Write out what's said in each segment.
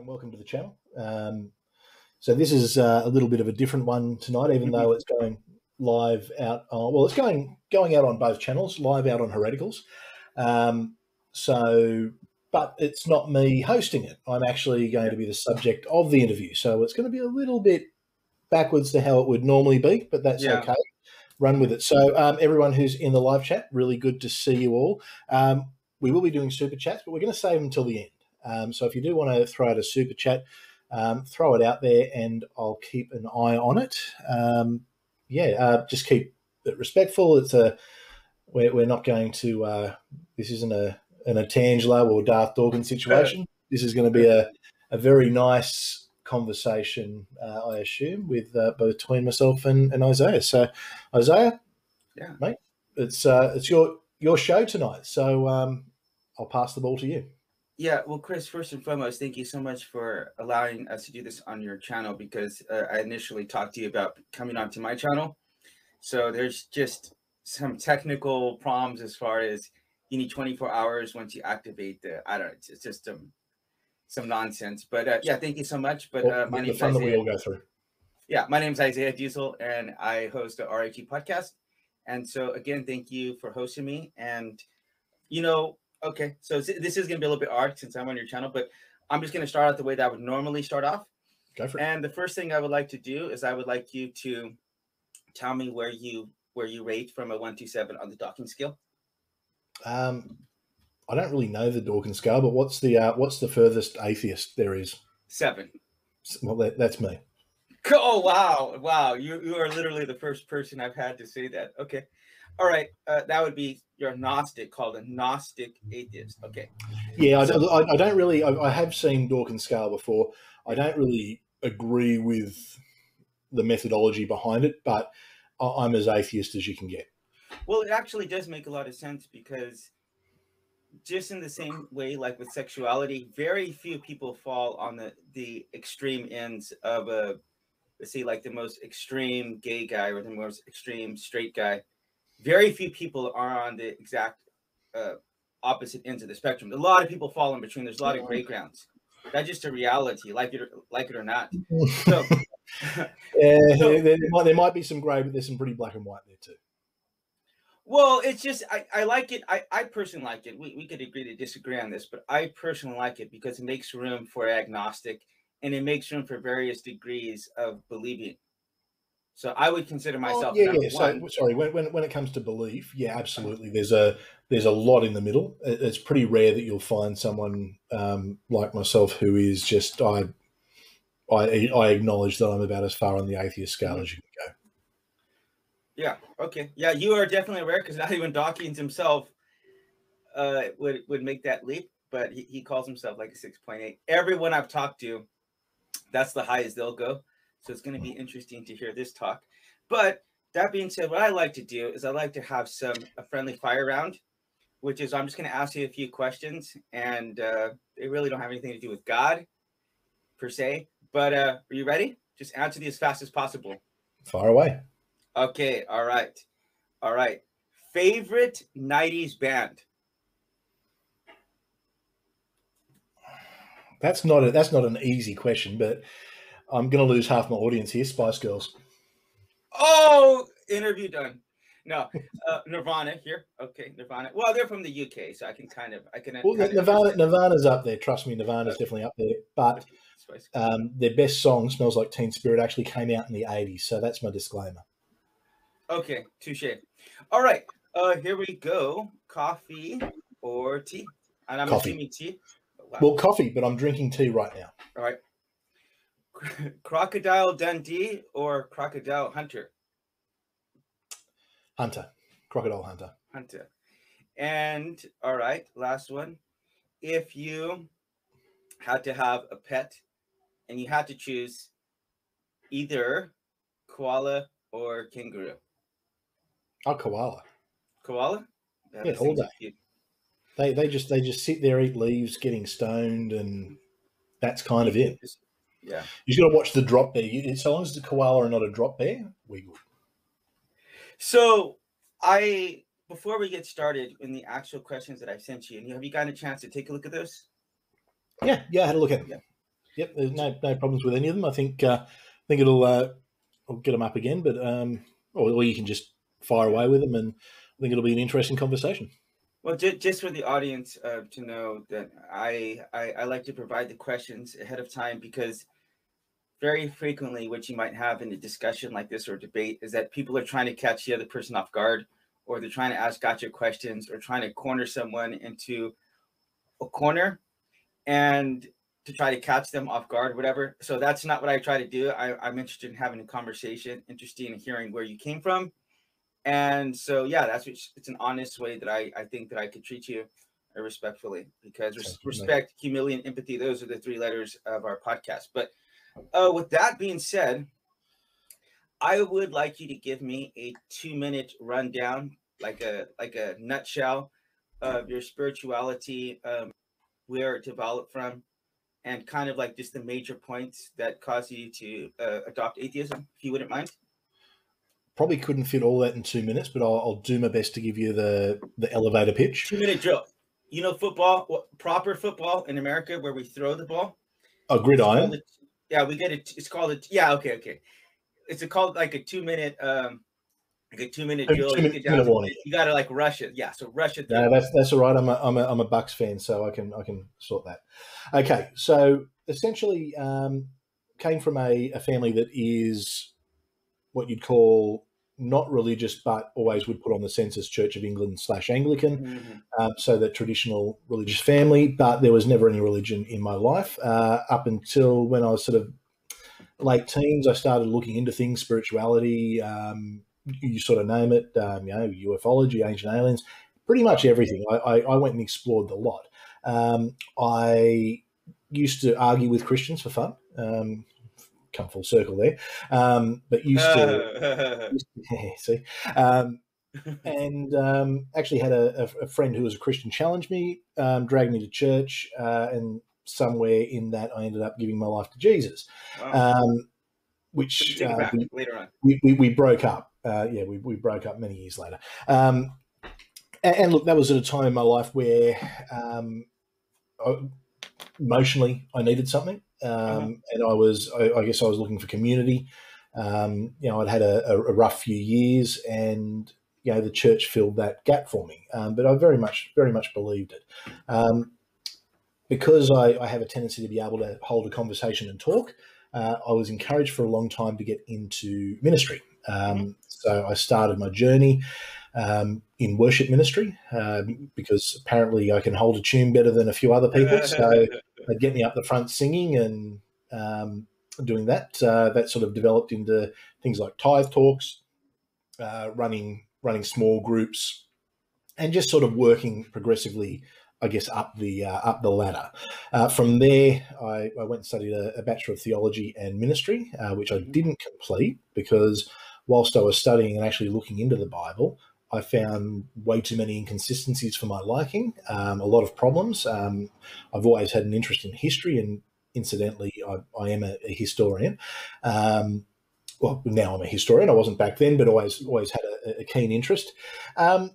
and welcome to the channel. Um, so this is uh, a little bit of a different one tonight, even though it's going live out. On, well, it's going going out on both channels, live out on Hereticals. Um, so, but it's not me hosting it. I'm actually going to be the subject of the interview. So it's going to be a little bit backwards to how it would normally be, but that's Yeah. okay. Run with it. So, um, everyone who's in the live chat, really good to see you all. Um, we will be doing super chats, but we're going to save them until the end. Um, so if you do want to throw out a super chat, um, throw it out there, and I'll keep an eye on it. Um, yeah, uh, just keep it respectful. It's a we're, we're not going to. Uh, this isn't a an Atangelo or Darth Dawkins situation. This is going to be a, a very nice conversation, uh, I assume, with uh, between myself and, and Isaiah. So, Isaiah, Yeah. mate, it's uh, it's your your show tonight. So um, I'll pass the ball to you. Yeah, well, Chris, first and foremost, thank you so much for allowing us to do this on your channel because uh, I initially talked to you about coming onto my channel. So there's just some technical problems as far as you need 24 hours once you activate the. I don't know, it's, just some some nonsense. But uh, yeah, thank you so much. But uh, my name's fun that we Isaiah. go through. Yeah, my name's Isaiah Diesel, and I host the RIG podcast. And so, again, thank you for hosting me. And, you know, okay, so this is going to be a little bit hard since I'm on your channel, but I'm just going to start out the way that I would normally start off. Go for it. And the first thing I would like to do is I would like you to tell me where you where you rate from a one to seven on the Dawkins scale. Um, I don't really know the Dawkins scale, but what's the uh, what's the furthest atheist there is? Seven. Well, that, that's me. Oh wow, wow! You you are literally the first person I've had to say that. Okay, all right. Uh, that would be your Gnostic, called a Gnostic atheist. Okay. Yeah, I, don't- I, I don't really. I, I have seen Dawkins scale before. I don't really agree with the methodology behind it, but I'm as atheist as you can get. Well, it actually does make a lot of sense because just in the same way, like with sexuality, very few people fall on the the extreme ends of a let's say like the most extreme gay guy or the most extreme straight guy. Very few people are on the exact uh, opposite ends of the spectrum. A lot of people fall in between. There's a lot of gray grounds. That's just a reality, like it or, like it or not. So, Yeah, So- there, there might, there might be some grey, but there's some pretty black and white there too. Well, it's just I, I like it. I, I personally like it. We, we could agree to disagree on this, but I personally like it because it makes room for agnostic and it makes room for various degrees of believing. So I would consider Oh, myself yeah, number yeah. So one. sorry. When, when when it comes to belief, yeah, absolutely. There's a there's a lot in the middle. It's pretty rare that you'll find someone um, like myself who is just I. I, I acknowledge that I'm about as far on the atheist scale Mm-hmm. as you can go. Yeah. Okay. Yeah, you are definitely rare because not even Dawkins himself uh, would would make that leap, but he, he calls himself like a six point eight. Everyone I've talked to, that's the highest they'll go. So it's going to be interesting to hear this talk. But that being said, what I like to do is I like to have some a friendly fire round, which is I'm just going to ask you a few questions, and uh, they really don't have anything to do with God per se. But uh, are you ready? Just answer these as fast as possible. Far away. Okay, all right. All right. Favorite 90s band? That's not a, that's not an easy question, but I'm going to lose half my audience here. Spice Girls. Oh, interview done. No, uh, Nirvana here. Okay, Nirvana. Well, they're from the UK, so I can kind of I can. Well, Nirvana. Nirvana's up there. Trust me, Nirvana's definitely up there. But um, their best song, "Smells Like Teen Spirit," actually came out in the '80s. So that's my disclaimer. Okay, touche. All right, uh, here we go. Coffee or tea? And I'm Coffee. assuming tea. Wow. Well, coffee, but I'm drinking tea right now. All right. Crocodile Dundee or Crocodile Hunter? Hunter, Crocodile Hunter. Hunter. And all right, last one. If you had to have a pet and you had to choose either koala or kangaroo, Oh, koala. koala? Yeah, all day. cute. They they just they just sit there, eat leaves, getting stoned, and that's kind of it. Just- Yeah. You just got to watch the drop bear. You, so long as it's a koala and not a drop bear, we good. So I before we get started in the actual questions that I sent you, and have you gotten a chance to take a look at those? Yeah, yeah. I had a look at them. Yeah. Yep, there's no no problems with any of them. I think uh, I think it'll uh, I'll get them up again, but um, or, or you can just fire away with them, and I think it'll be an interesting conversation. Well, just, just for the audience uh, to know that I, I I like to provide the questions ahead of time because very frequently what you might have in a discussion like this or debate is that people are trying to catch the other person off guard or they're trying to ask gotcha questions or trying to corner someone into a corner and to try to catch them off guard whatever. So that's not what i try to do. I, i'm interested in having a conversation interested in hearing where you came from. And so yeah that's what, it's an honest way that i i think that i could treat you respectfully because res- respect humility and empathy those are the three letters of our podcast. But uh, with that being said, I would like you to give me a two minute rundown, like a like a nutshell of your spirituality, um, where it developed from, and kind of like just the major points that caused you to uh, adopt atheism, if you wouldn't mind. Probably couldn't fit all that in two minutes, but I'll, I'll do my best to give you the the elevator pitch. Two minute drill. You know, football, proper football in America, where we throw the ball. A gridiron. Yeah, we get it. It's called it. Yeah, okay, okay. It's a, called like a two minute, um, like a two minute drill. Two, you, minute warning. you gotta like rush it. Yeah, so rush it. Yeah, that's that's all right. I'm a, I'm a I'm a Bucks fan, so I can I can sort that. Okay, so essentially, um, came from a, a family that is what you'd call not religious, but always would put on the census Church of England slash Anglican. Mm-hmm. Um, so the traditional religious family, but there was never any religion in my life uh, up until when I was sort of late teens. I started looking into things, spirituality, um, you sort of name it, um, you know, ufology, ancient aliens, pretty much everything. I, I, I went and explored the lot. Um, I used to argue with Christians for fun. Um, come full circle there. Um, but used to, see, um, and um, actually had a, a, friend who was a Christian challenge me, um, dragged me to church, uh, and somewhere in that I ended up giving my life to Jesus. Wow. Um, which uh, we, later on we, we, we broke up. Uh, yeah, we, we broke up many years later. Um, and, and, look, that was at a time in my life where um, I, emotionally I needed something. Uh-huh. Um, and I was, I, I, guess, I was looking for community. Um, you know, I'd had a, a, rough few years, and you know, the church filled that gap for me. Um, but I very much, very much believed it. Um, because I, I, have a tendency to be able to hold a conversation and talk, uh, I was encouraged for a long time to get into ministry. Um, mm-hmm. So I started my journey um, in worship ministry um, because apparently I can hold a tune better than a few other people. So they'd get me up the front singing and um, doing that. Uh, that sort of developed into things like tithe talks, uh, running running small groups, and just sort of working progressively. I guess up the uh, up the ladder. Uh, from there, I, I, went and studied a, a, bachelor of theology and ministry, uh, which I mm-hmm. didn't complete because whilst I was studying and actually looking into the Bible, I found way too many inconsistencies for my liking, um, a lot of problems. Um, I've always had an interest in history, and incidentally, I, I am a, a historian. Um, well, now I'm a historian. I wasn't back then, but always always had a, a keen interest. Um,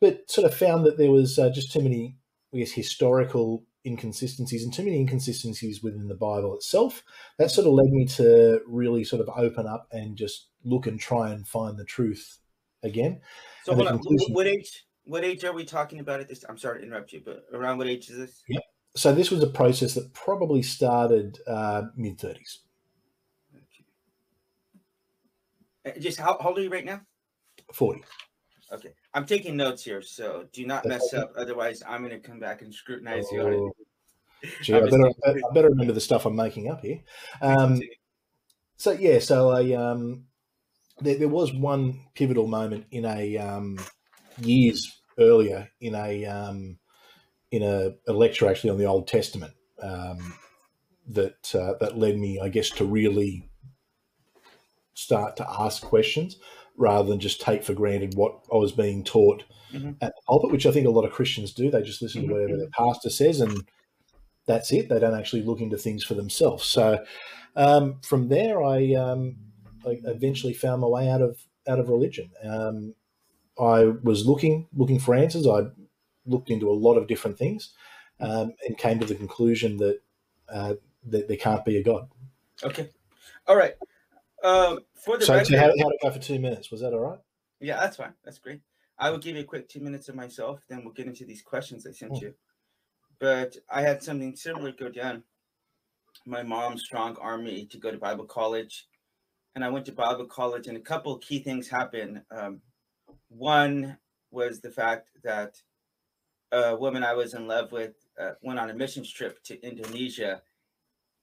but sort of found that there was uh, just too many, I guess, historical inconsistencies and too many inconsistencies within the Bible itself. That sort of led me to really sort of open up and just look and try and find the truth again. So hold on. What age? What age are we talking about at this? I'm sorry to interrupt you, but around what age is this? Yep. So this was a process that probably started uh, mid 30s. Okay. Just how, how old are you right now? 40. Okay. I'm taking notes here, so do not mess up. Otherwise, I'm going to come back and scrutinize oh. you. Gee, I, better, I better remember the stuff I'm making up here. Um, so yeah, so I um, there, there was one pivotal moment in a um, years earlier in a um, in a, a, lecture actually on the Old Testament um, that uh, that led me, I guess, to really start to ask questions rather than just take for granted what I was being taught mm-hmm. at the pulpit, which I think a lot of Christians do. They just listen mm-hmm. to whatever their pastor says and that's it. They don't actually look into things for themselves. So um, from there, I um, I eventually found my way out of out of religion. Um, I was looking looking for answers. I looked into a lot of different things um, and came to the conclusion that uh, that there can't be a God. Okay. All right. Um, for the So, record, so how, how to go for two minutes? Was that all right? yeah, that's fine. That's great. I will give you a quick two minutes of myself, then we'll get into these questions I sent Mm. you. But I had something similar go down. My mom's strong army to go to Bible college, and I went to Bible college, and a couple key things happened. Um, one was the fact that a woman I was in love with uh, went on a missions trip to Indonesia,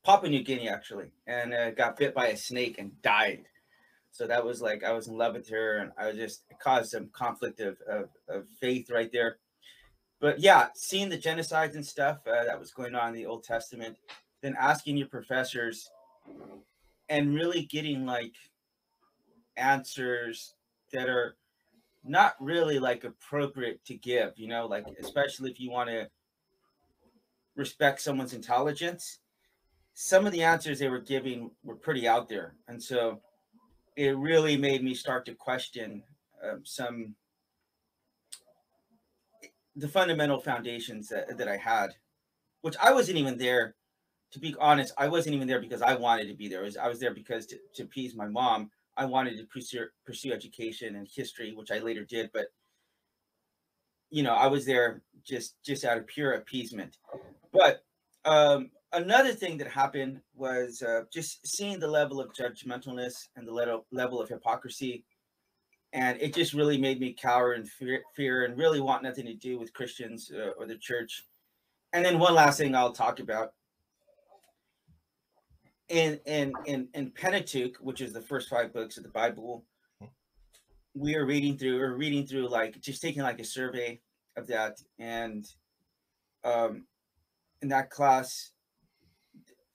Papua New Guinea actually, and uh, got bit by a snake and died. So that was like I was in love with her, and I was just it caused some conflict of of, of faith right there. But yeah, seeing the genocides and stuff uh, that was going on in the Old Testament, then asking your professors, and really getting like answers that are not really like appropriate to give, you know, like especially if you want to respect someone's intelligence. Some of the answers they were giving were pretty out there, and so it really made me start to question um, some the fundamental foundations that, that I had, which I wasn't even there. To be honest, I wasn't even there because I wanted to be there. I was, I was there because to, to appease my mom. I wanted to pursue pursue education and history, which I later did. But you know, I was there just just out of pure appeasement. But um, another thing that happened was uh, just seeing the level of judgmentalness and the level level of hypocrisy, and it just really made me cower and fear, fear and really want nothing to do with Christians uh, or the church. And then one last thing I'll talk about in in in in Pentateuch, which is the first five books of the Bible, we are reading through or reading through like just taking like a survey of that, and um, in that class,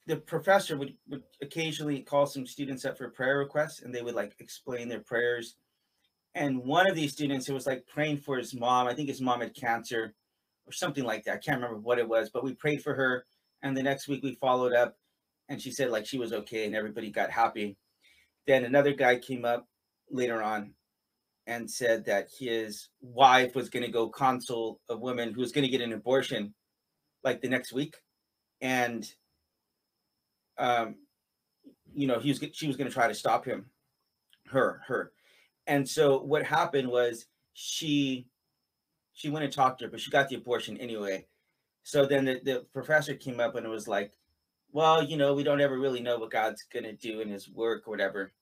the professor would would occasionally call some students up for prayer requests, and they would like explain their prayers. And one of these students, it was like praying for his mom. I think his mom had cancer or something like that. I can't remember what it was, but we prayed for her. And the next week we followed up and she said like she was okay and everybody got happy. Then another guy came up later on and said that his wife was going to go console a woman who was going to get an abortion like the next week. And um you know he was she was going to try to stop him her her. And so what happened was she she went and talked to her but she got the abortion anyway. So then the, the professor came up and it was like well, you know, we don't ever really know what God's going to do in his work or whatever.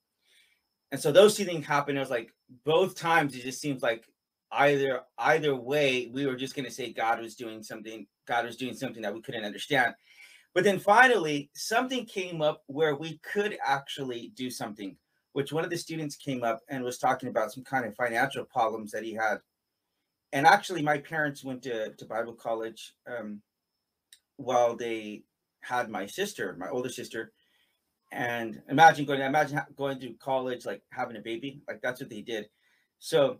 And so those two things happened. It was like both times it just seems like either either way we were just going to say God was doing something God was doing something that we couldn't understand. But then finally something came up where we could actually do something, which one of the students came up and was talking about some kind of financial problems that he had. And actually my parents went to, to Bible college um, while they had my sister, my older sister, and imagine going, imagine going through college, like having a baby, like that's what they did. So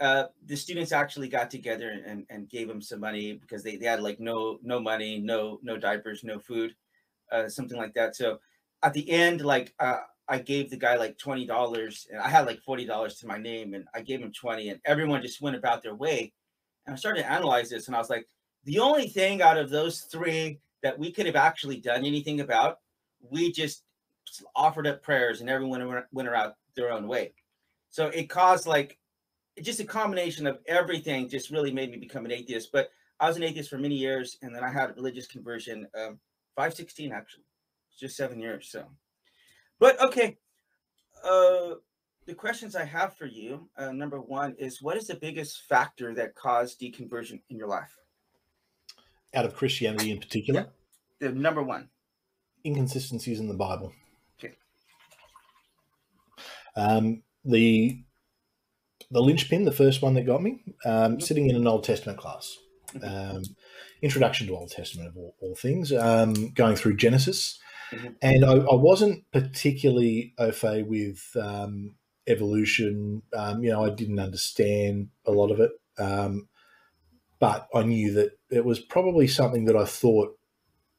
uh, the students actually got together and, and gave him some money because they, they had like no no money, no no diapers, no food, uh, something like that. So at the end, like uh, I gave the guy like twenty dollars, and I had like forty dollars to my name, and I gave him twenty, and everyone just went about their way. And I started to analyze this, and I was like, the only thing out of those three that we could have actually done anything about, we just offered up prayers and everyone went around their own way. So it caused like just a combination of everything just really made me become an atheist. But I was an atheist for many years and then I had a religious conversion um 516 actually. Just seven years. So but okay. Uh the questions I have for you, uh, number one is what is the biggest factor that caused deconversion in your life? Out of Christianity in particular, The number one. inconsistencies in the Bible. Okay. Um, the the linchpin, the first one that got me, um, Mhm. sitting in an Old Testament class, Mhm. um, introduction to Old Testament of all, all things, um, going through Genesis, Mhm. and I, I wasn't particularly au fait with um, evolution. Um, you know, I didn't understand a lot of it, um, but I knew that it was probably something that I thought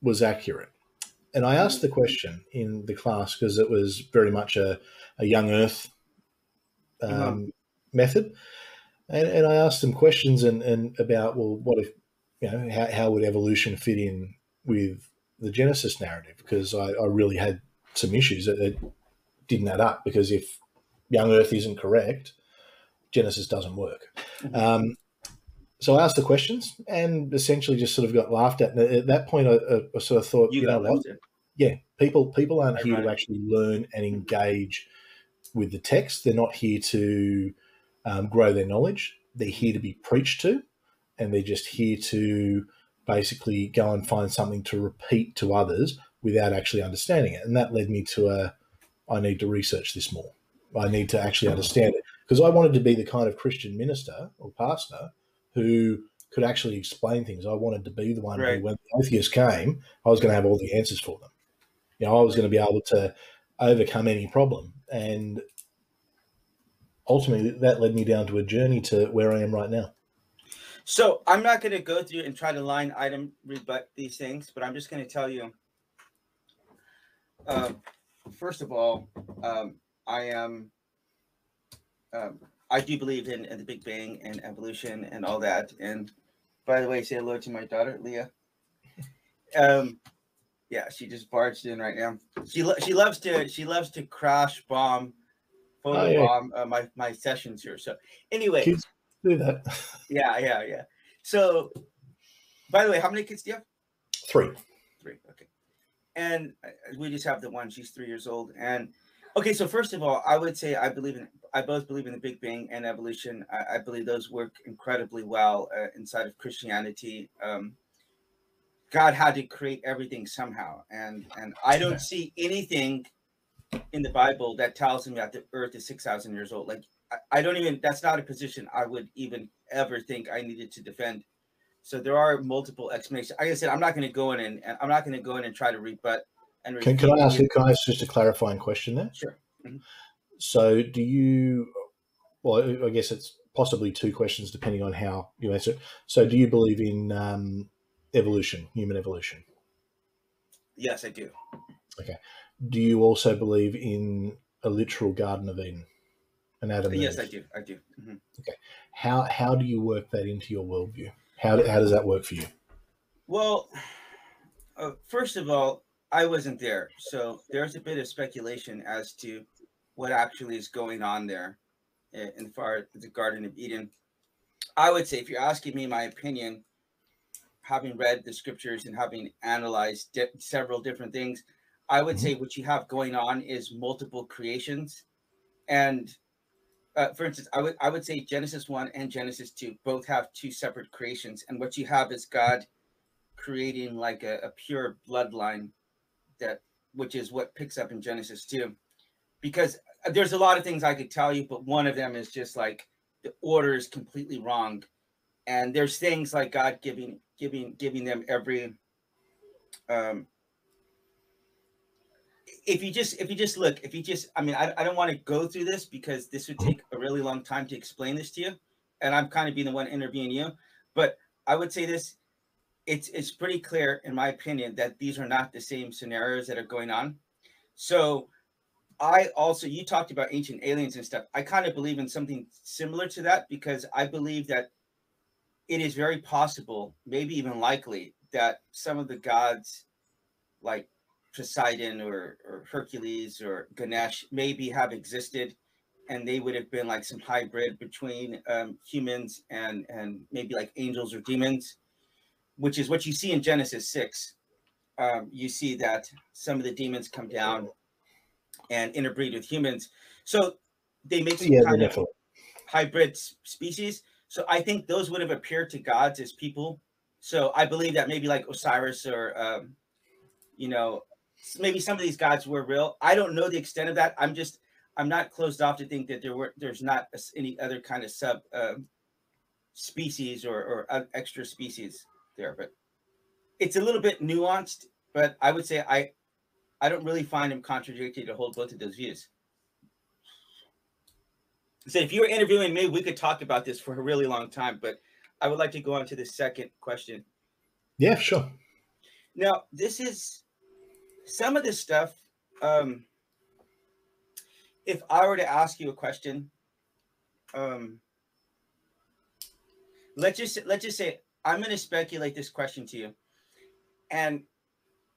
was accurate. And I asked the question in the class because it was very much a, a young Earth um, Uh-huh. method. And, and I asked them questions and, and about, well, what if, you know, how, how would evolution fit in with the Genesis narrative because I, I really had some issues. that, it didn't add up because if young Earth isn't correct, Genesis doesn't work. Mm-hmm. Um, so I asked the questions and essentially just sort of got laughed at. And at that point, I, I sort of thought, you, you know what? Yeah, people people aren't here to actually learn and engage with the text. They're not here to um, grow their knowledge. They're here to be preached to, and they're just here to basically go and find something to repeat to others without actually understanding it. And that led me to a, I need to research this more. I need to actually understand it because I wanted to be the kind of Christian minister or pastor who could actually explain things. I wanted to be the one right. who, when the atheists came, I was going to have all the answers for them. You know, I was going to be able to overcome any problem. And ultimately, that led me down to a journey to where I am right now. So I'm not going to go through and try to line item rebut these things, but I'm just going to tell you. Um, first of all, um, I am. Um, I do believe in, in the Big Bang and evolution and all that. And by the way, say hello to my daughter Leah. Um, yeah, she just barged in right now. She lo- she loves to she loves to crash bomb, photo oh, yeah. bomb uh, my my sessions here. So anyway, kids do that. yeah, yeah, yeah. So, by the way, how many kids do you have? Three. Three. Okay. And uh, we just have the one. She's three years old. And okay, so first of all, I would say I believe in I both believe in the Big Bang and evolution. I, I believe those work incredibly well uh, inside of Christianity. Um, God had to create everything somehow, and and I don't see anything in the Bible that tells him that the Earth is six thousand years old. Like I, I don't even. That's not a position I would even ever think I needed to defend. So there are multiple explanations. Like I said, I'm not going to go in and, and I'm not going to go in and try to rebut. And can, can I ask you? Can I ask just a clarifying question there? Sure. Mm-hmm. So, do you? Well, I guess it's possibly two questions depending on how you answer. So, do you believe in um, evolution, human evolution? Yes, I do. Okay. Do you also believe in a literal Garden of Eden? An Adam? Yes, I do. I do. Mm-hmm. Okay. How how do you work that into your worldview? How how does that work for you? Well, uh, first of all, I wasn't there, so there's a bit of speculation as to what actually is going on there in far the Garden of Eden. I would say, if you're asking me my opinion, having read the scriptures and having analyzed di- several different things, I would mm-hmm. say what you have going on is multiple creations. And uh, for instance, I would I would say Genesis one and Genesis two both have two separate creations, and what you have is God creating like a, a pure bloodline that, which is what picks up in Genesis two because uh, there's a lot of things I could tell you, but one of them is just like the order is completely wrong. And there's things like God giving giving giving them every um if you just if you just look if you just i mean i, I don't want to go through this because this would take a really long time to explain this to you and i'm kind of being the one interviewing you but i would say this it's it's pretty clear in my opinion that these are not the same scenarios that are going on so I also you talked about ancient aliens and stuff. I kind of believe in something similar to that because I believe that it is very possible, maybe even likely, that some of the gods like Poseidon or, or Hercules or Ganesh maybe have existed and they would have been like some hybrid between um, humans and and maybe like angels or demons, which is what you see in Genesis 6. Um, you see that some of the demons come down and interbreed with humans. So they make some yeah, kind of hybrid species. So I think those would have appeared to gods as people. So I believe that maybe like Osiris or, um, you know, maybe some of these gods were real. I don't know the extent of that. I'm just, I'm not closed off to think that there were, there's not any other kind of sub um, species or, or extra species there, but it's a little bit nuanced. But I would say I, I don't really find him contradictory to hold both of those views. So if you were interviewing me, we could talk about this for a really long time, but I would like to go on to the second question. Yeah, sure. Now, this is some of this stuff. Um, if I were to ask you a question, um, let's just let's just say I'm going to speculate this question to you, and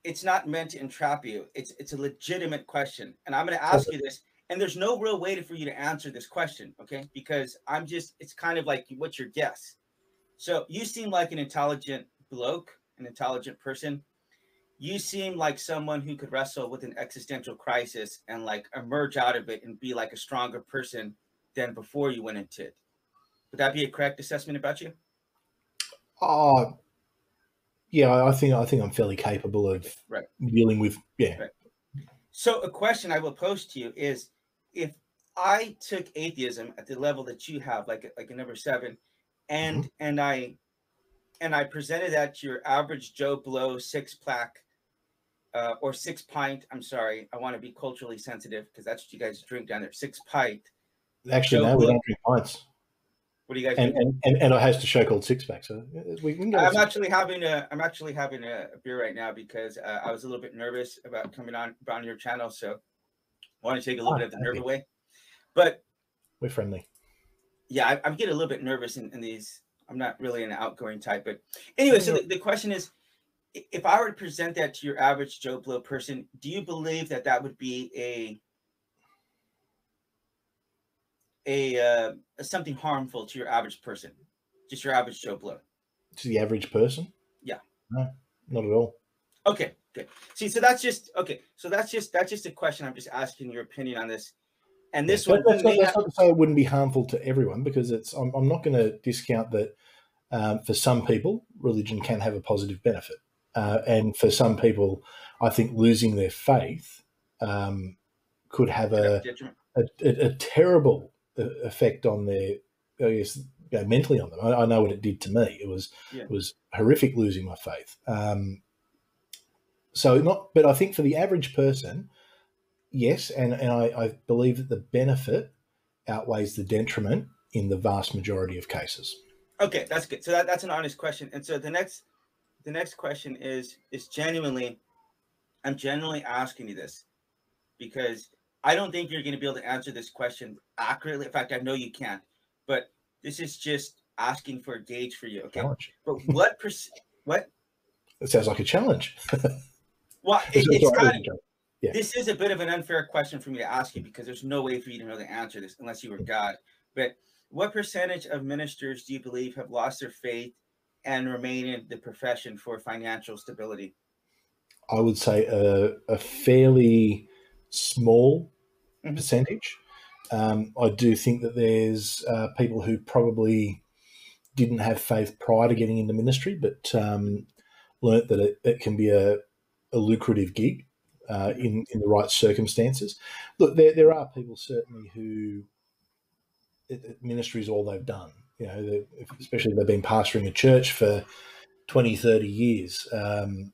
it's not meant to entrap you. It's it's a legitimate question, and I'm going to ask you this. And there's no real way for you to answer this question, okay? Because I'm just it's kind of like what's your guess? So you seem like an intelligent bloke, an intelligent person. You seem like someone who could wrestle with an existential crisis and like emerge out of it and be like a stronger person than before you went into it. Would that be a correct assessment about you? Oh, yeah, I think I think I'm fairly capable of right. dealing with yeah. Right. So a question I will pose to you is if I took atheism at the level that you have, like like a number seven, and mm-hmm. and I and I presented that to your average Joe Blow six plaque uh, or six pint. I'm sorry, I want to be culturally sensitive because that's what you guys drink down there. Six pint. Actually, Joe no, Blow. we don't drink pints. What do you guys? And, and, and, and I host a show called Six Pack, so we can. go. I'm actually having a I'm actually having a beer right now because uh, I was a little bit nervous about coming on on your channel, so I want to take a little oh, bit of the nerve away. But we're friendly. Yeah, I, am getting a little bit nervous in, in, these. I'm not really an outgoing type, but anyway. So the, the question is, if I were to present that to your average Joe Blow person, do you believe that that would be a a uh, something harmful to your average person, just your average Joe Blow? To the average person? Yeah. No, not at all. Okay, good. See, so that's just okay. So that's just that's just a question. I'm just asking your opinion on this. And this yeah, one, that's, not, that's not, to say it wouldn't be harmful to everyone, because it's. I'm, I'm not going to discount that. Um, for some people, religion can have a positive benefit, uh, and for some people, I think losing their faith um, could have a, a, a, a terrible effect on their, I guess, you know, mentally on them. I, I, know what it did to me. It was yeah. it was horrific losing my faith. Um, so not, but I think for the average person, yes, and and I, I believe that the benefit outweighs the detriment in the vast majority of cases. Okay, that's good. So that, that's an honest question. And so the next the next question is is genuinely I'm genuinely asking you this because I don't think you're going to be able to answer this question accurately. In fact, I know you can't. But this is just asking for a gauge for you. Okay. Challenge. But what percent? What? It sounds like a challenge. well, it, it's kind of. Yeah. This is a bit of an unfair question for me to ask you because there's no way for you to know the answer to this unless you were God. But what percentage of ministers do you believe have lost their faith and remain in the profession for financial stability? I would say a, a fairly small mm-hmm. percentage. Um, I do think that there's uh, people who probably didn't have faith prior to getting into ministry, but um, learnt that it, it, can be a, a lucrative gig uh, in, in the right circumstances. Look, there, there are people certainly who it, ministry is all they've done. You know, especially if they've been pastoring a church for 20, 30 years. Um,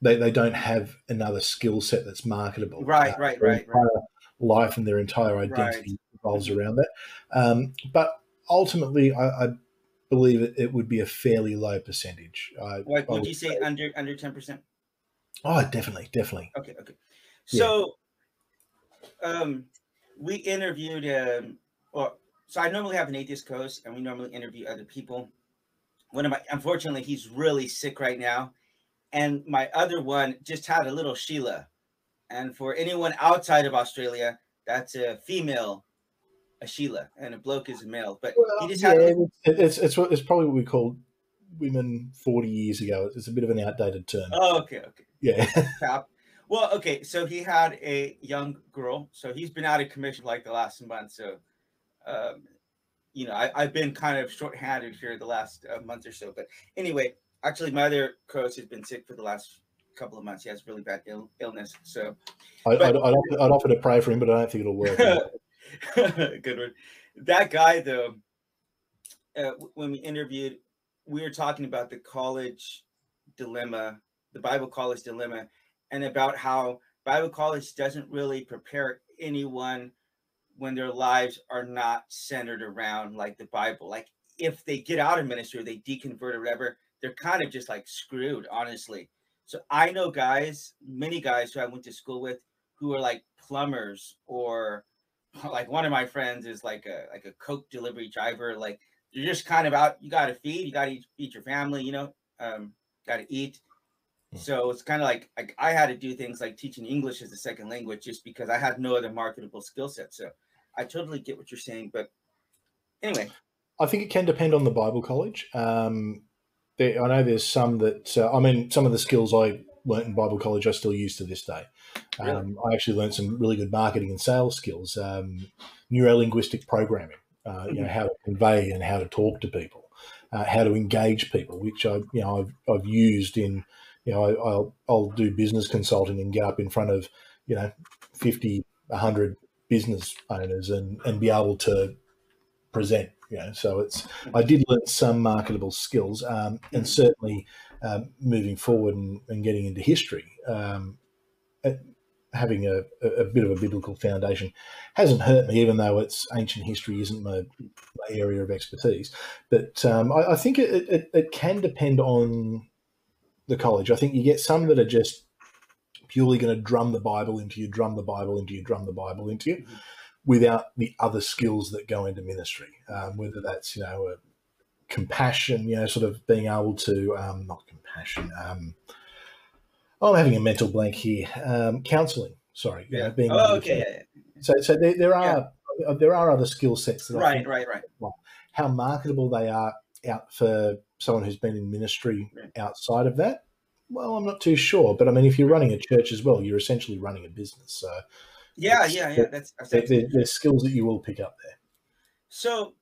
they, they don't have another skill set that's marketable. Right, uh, right, right, right life and their entire identity right. revolves around that. Um, but ultimately, I, I believe it, it, would be a fairly low percentage. I, what would you say, say under under ten percent? Oh, definitely, definitely. Okay, okay. So, yeah. um, we interviewed. Um, well, so I normally have an atheist host, and we normally interview other people. One of my, unfortunately, he's really sick right now, and my other one just had a little Sheila and for anyone outside of Australia, that's a female, a Sheila, and a bloke is a male. But well, he just yeah, had. It's, it's it's probably what we called women 40 years ago. It's a bit of an outdated term. Oh, okay, okay. Yeah. well, okay. So he had a young girl. So he's been out of commission like the last month. So, um, you know, I, have been kind of short-handed here the last uh, month or so. But anyway, actually, my other coach has been sick for the last couple of months. He has really bad Ill, illness. So I, I'd, offer, I'd, offer, to pray for him, but I don't think it'll work. Good one. That guy, though, uh, when we interviewed, we were talking about the college dilemma, the Bible college dilemma, and about how Bible college doesn't really prepare anyone when their lives are not centered around like the Bible. Like if they get out of ministry, they deconvert or whatever, they're kind of just like screwed, honestly. So I know guys, many guys who I went to school with who are like plumbers or like one of my friends is like a like a coke delivery driver. Like you're just kind of out. You got to feed. You got to feed your family. You know, um, got to eat. Mm. So it's kind of like, like I had to do things like teaching English as a second language just because I had no other marketable skill set. So I totally get what you're saying. But anyway, I think it can depend on the Bible college. Um, there, I know there's some that, uh, I mean, some of the skills I learnt in Bible college I still use to this day. Um, Really? I actually learned some really good marketing and sales skills, um, neuro linguistic programming, uh, you know, how to convey and how to talk to people, uh, how to engage people, which I, you know, I've, I've used in, you know, I, I'll, I'll do business consulting and get up in front of, you know, 50, 100 business owners and, and be able to present, you know, so it's, I did learn some marketable skills um, and Mhm. certainly um, moving forward and, and getting into history, um, uh, having a, a bit of a biblical foundation hasn't hurt me, even though it's ancient history isn't my, my area of expertise. But um, I, I think it, it, it can depend on the college. I think you get some that are just purely going to drum the Bible into you, drum the Bible into you, drum the Bible into you, Mhm. Without the other skills that go into ministry. Um, whether that's you know compassion, you know, sort of being able to um, not compassion. Um, oh, I'm having a mental blank here. Um, counseling. Sorry, you know, yeah. being Oh, okay. Yeah, yeah. so, so there, there are there are other skill sets that Right, right, right. how marketable they are out for someone who's been in ministry outside of that. Well, I'm not too sure, but I mean, if you're running a church as well, you're essentially running a business. So Yeah, It's- yeah, yeah. That's, that's there, there, there's skills that you will pick up there. so.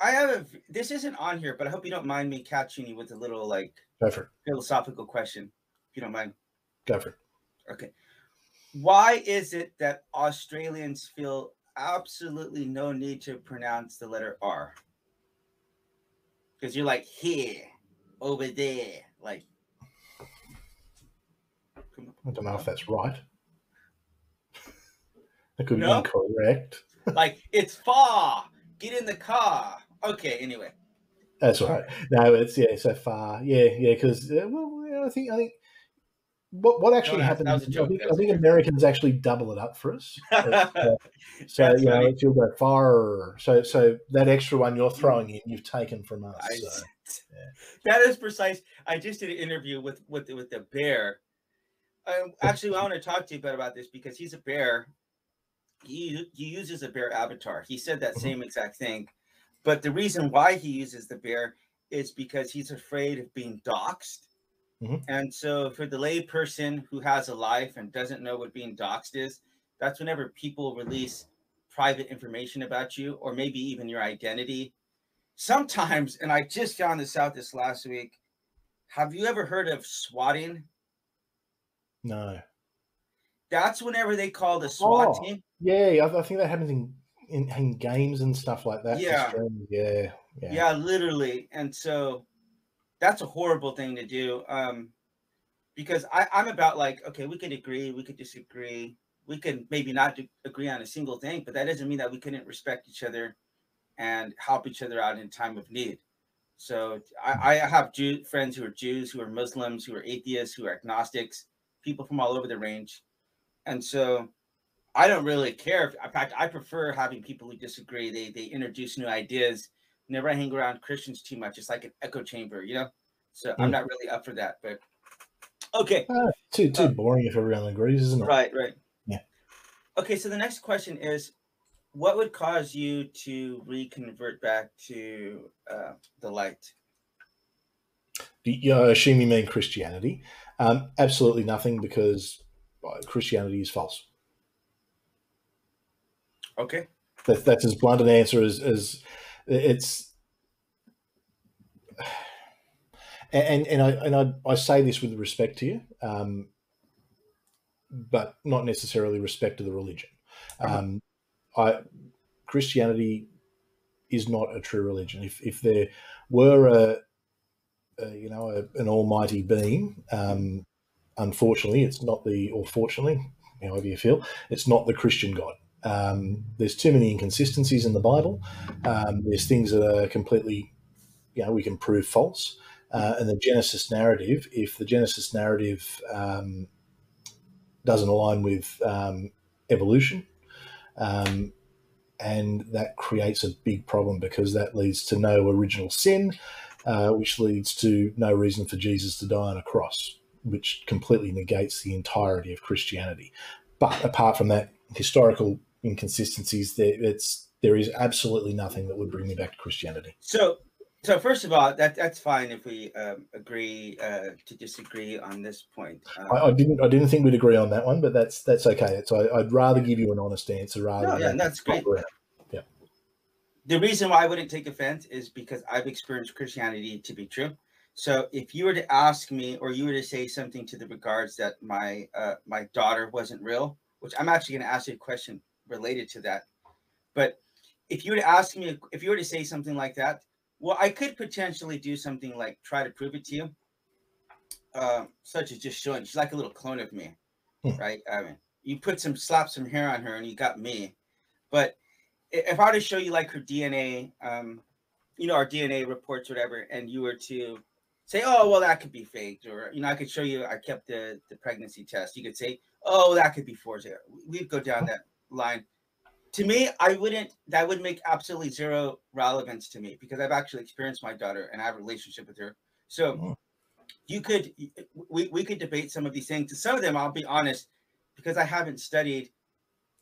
I have a. This isn't on here, but I hope you don't mind me catching you with a little like philosophical question, if you don't mind. Go for it. Okay. Why is it that Australians feel absolutely no need to pronounce the letter R? Because you're like here, over there, like. I don't know if that's right. That could No. be incorrect. like it's far. Get in the car. Okay. Anyway. That's right. No, it's yeah, so far, yeah, yeah. Because uh, well, yeah, I think I think what what actually No, that- happens. that was a is I think, I think. Americans actually double it up for us. Uh, So That's you know, you'll go far. So so that extra one you're throwing in, you've taken from us. I- So. That is precise. I just did an interview with with with the bear. Um, actually, I want to talk to you about about this because he's a bear. He he uses a bear avatar. He said that Mhm. same exact thing, but the reason why he uses the bear is because he's afraid of being doxxed. Mhm. And so, for the lay person who has a life and doesn't know what being doxxed is, that's whenever people release private information about you or maybe even your identity sometimes, and I just found this out this last week. Have you ever heard of swatting? No. That's whenever they call the SWAT Oh, team. Yeah, I, I think that happens in, in in games and stuff like that. Yeah. Yeah. Yeah. Yeah. literally. And so that's a horrible thing to do. Um, because I, I'm about like, okay, we could agree, we could disagree, we could maybe not agree on a single thing, but that doesn't mean that we couldn't respect each other and help each other out in time of need. So I, I have Jew, friends who are Jews, who are Muslims, who are atheists, who are agnostics, people from all over the range. And so I don't really care. If, in fact, I prefer having people who disagree. They they introduce new ideas. Never hang around Christians too much, it's like an echo chamber, you know. So I'm Mm. not really up for that. But okay, Ah, too too Uh, boring if everyone agrees, isn't it? right, right. Yeah. Okay, so the next question is, what would cause you to reconvert back to uh, the light? I assume you mean Christianity? Um, absolutely nothing because uh, Christianity is false. Okay. That's that's as blunt an answer as, as it's. And and I and I, I say this with respect to you, um, but not necessarily respect to the religion. Um, I Christianity is not a true religion. If if there were a, a you know a, an almighty being, um, unfortunately, it's not the or fortunately, however you feel, it's not the Christian God. Um, there's too many inconsistencies in the Bible. Um, there's things that are completely, you know, we can prove false. Uh, and the Genesis narrative, if the Genesis narrative um, doesn't align with um, evolution, um, and that creates a big problem because that leads to no original sin, uh, which leads to no reason for Jesus to die on a cross. which completely negates the entirety of Christianity. But apart from that, historical inconsistencies, there it's there is absolutely nothing that would bring me back to Christianity. So, so first of all, that that's fine if we um, agree uh, to disagree on this point. Um, I, I, didn't I didn't think we'd agree on that one, but that's that's okay. It's I, would rather give you an honest answer rather. No, yeah, that's great. Yeah. The reason why I wouldn't take offense is because I've experienced Christianity to be true. So if you were to ask me, or you were to say something to the regards that my uh, my daughter wasn't real, which I'm actually going to ask you a question related to that, but if you were to ask me, if you were to say something like that, well, I could potentially do something like try to prove it to you, uh, such as just showing she's like a little clone of me, hmm. right? I mean, you put some slap some hair on her and you got me, but if I were to show you like her DNA, um, you know, our DNA reports, whatever, and you were to say, oh, well, that could be faked. Or, you know, I could show you, I kept the, the pregnancy test. You could say, oh, that could be forged. We'd go down that line. To me, I wouldn't, that would make absolutely zero relevance to me because I've actually experienced my daughter and I have a relationship with her. So mm. you could, we, we could debate some of these things. Some of them, I'll be honest, because I haven't studied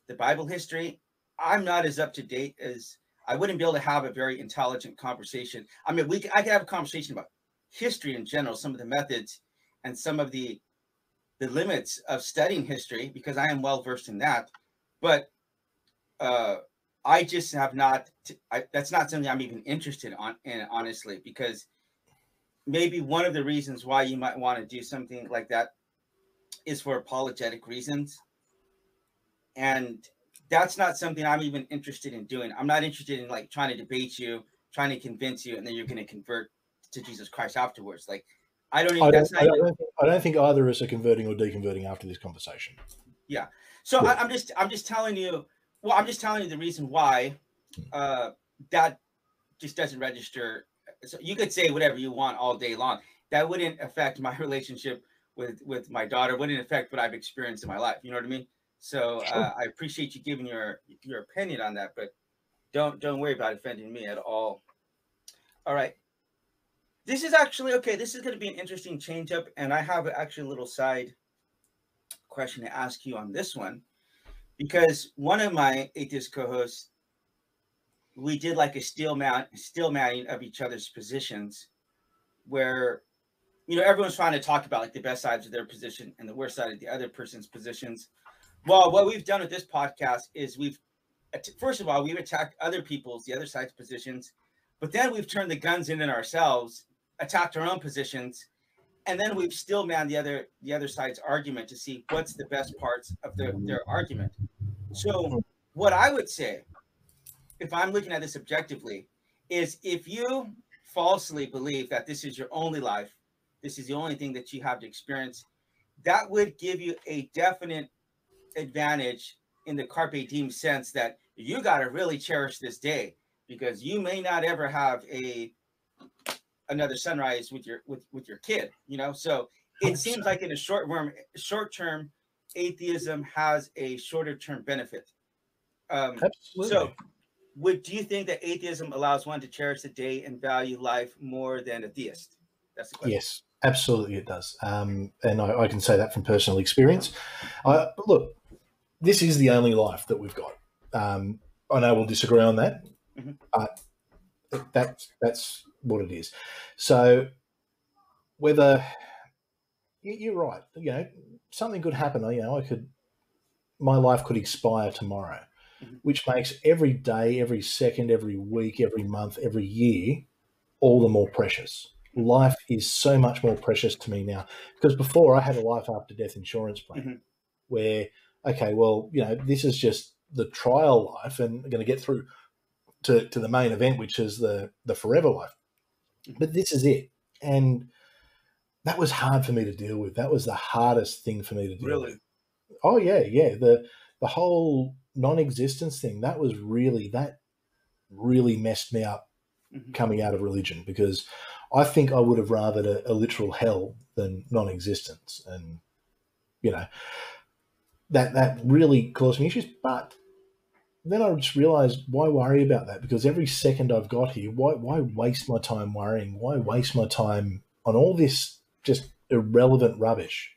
the Bible history, I'm not as up to date as I wouldn't be able to have a very intelligent conversation. I mean, we I could have a conversation about history in general, some of the methods and some of the the limits of studying history because I am well versed in that. But uh, I just have not. I, that's not something I'm even interested on in honestly because maybe one of the reasons why you might want to do something like that is for apologetic reasons and that's not something i'm even interested in doing i'm not interested in like trying to debate you trying to convince you and then you're going to convert to Jesus Christ afterwards. Like, I don't even. I don't, I don't, think, I don't think either of us are converting or deconverting after this conversation. Yeah. So. I, am just I'm just telling you. Well, I'm just telling you the reason why uh, that just doesn't register. So you could say whatever you want all day long. That wouldn't affect my relationship with with my daughter. Wouldn't affect what I've experienced in my life. You know what I mean? So uh, I appreciate you giving your your opinion on that, but don't don't worry about offending me at all. All right. This is actually okay. This is going to be an interesting change up, and I have actually a little side question to ask you on this one because one of my atheist co-hosts we did like a steel mount steelmanning of each other's positions where you know everyone's trying to talk about like the best sides of their position and the worst side of the other person's positions. Well what we've done with this podcast is we've first of all we've attacked other people's the other side's positions but then we've turned the guns in on ourselves attacked our own positions, and then we've steelmanned the other the other side's argument to see what's the best parts of their their argument. So what I would say, if I'm looking at this objectively, is if you falsely believe that this is your only life, this is the only thing that you have to experience, that would give you a definite advantage in the carpe diem sense that you got to really cherish this day because you may not ever have a another sunrise with your with with your kid you know? So it seems like in a short term short term atheism has a shorter term benefit. Um Absolutely. so would do you think that atheism allows one to cherish the day and value life more than a theist? That's the question. Yes absolutely it does. Um and i, I can say that from personal experience. Uh, look this is the only life that we've got. Um i know we'll disagree on that. Mm-hmm. but that's that's what it is. So whether you're right, you know, something could happen. You know, I could, my life could expire tomorrow, mm-hmm. which makes every day, every second, every week, every month, every year, all the more precious. Life is so much more precious to me now because before I had a life after death insurance plan mm-hmm. where, okay, well, you know, this is just the trial life and I'm going to get through to, to the main event, which is the, the forever life. But this is it. And that was hard for me to deal with. That was the hardest thing for me to deal really? with. Oh yeah, yeah. The the whole non-existence thing, that was really that really messed me up mm-hmm. coming out of religion because I think I would have rathered a, a literal hell than non-existence. And you know, that that really caused me issues. But then I just realized why worry about that? Because every second I've got here, why why waste my time worrying? Why waste my time on all this just irrelevant rubbish.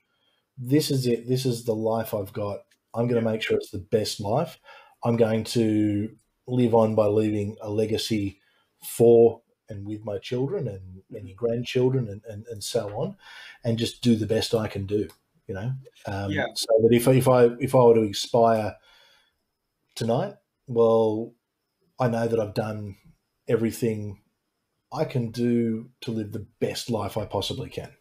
This is it. This is the life I've got. I'm going to make sure it's the best life. I'm going to live on by leaving a legacy for and with my children and any grandchildren and, and, and so on, and just do the best I can do. You know, um, Yeah. so that if if I if I were to expire tonight, well, I know that I've done everything I can do to live the best life I possibly can.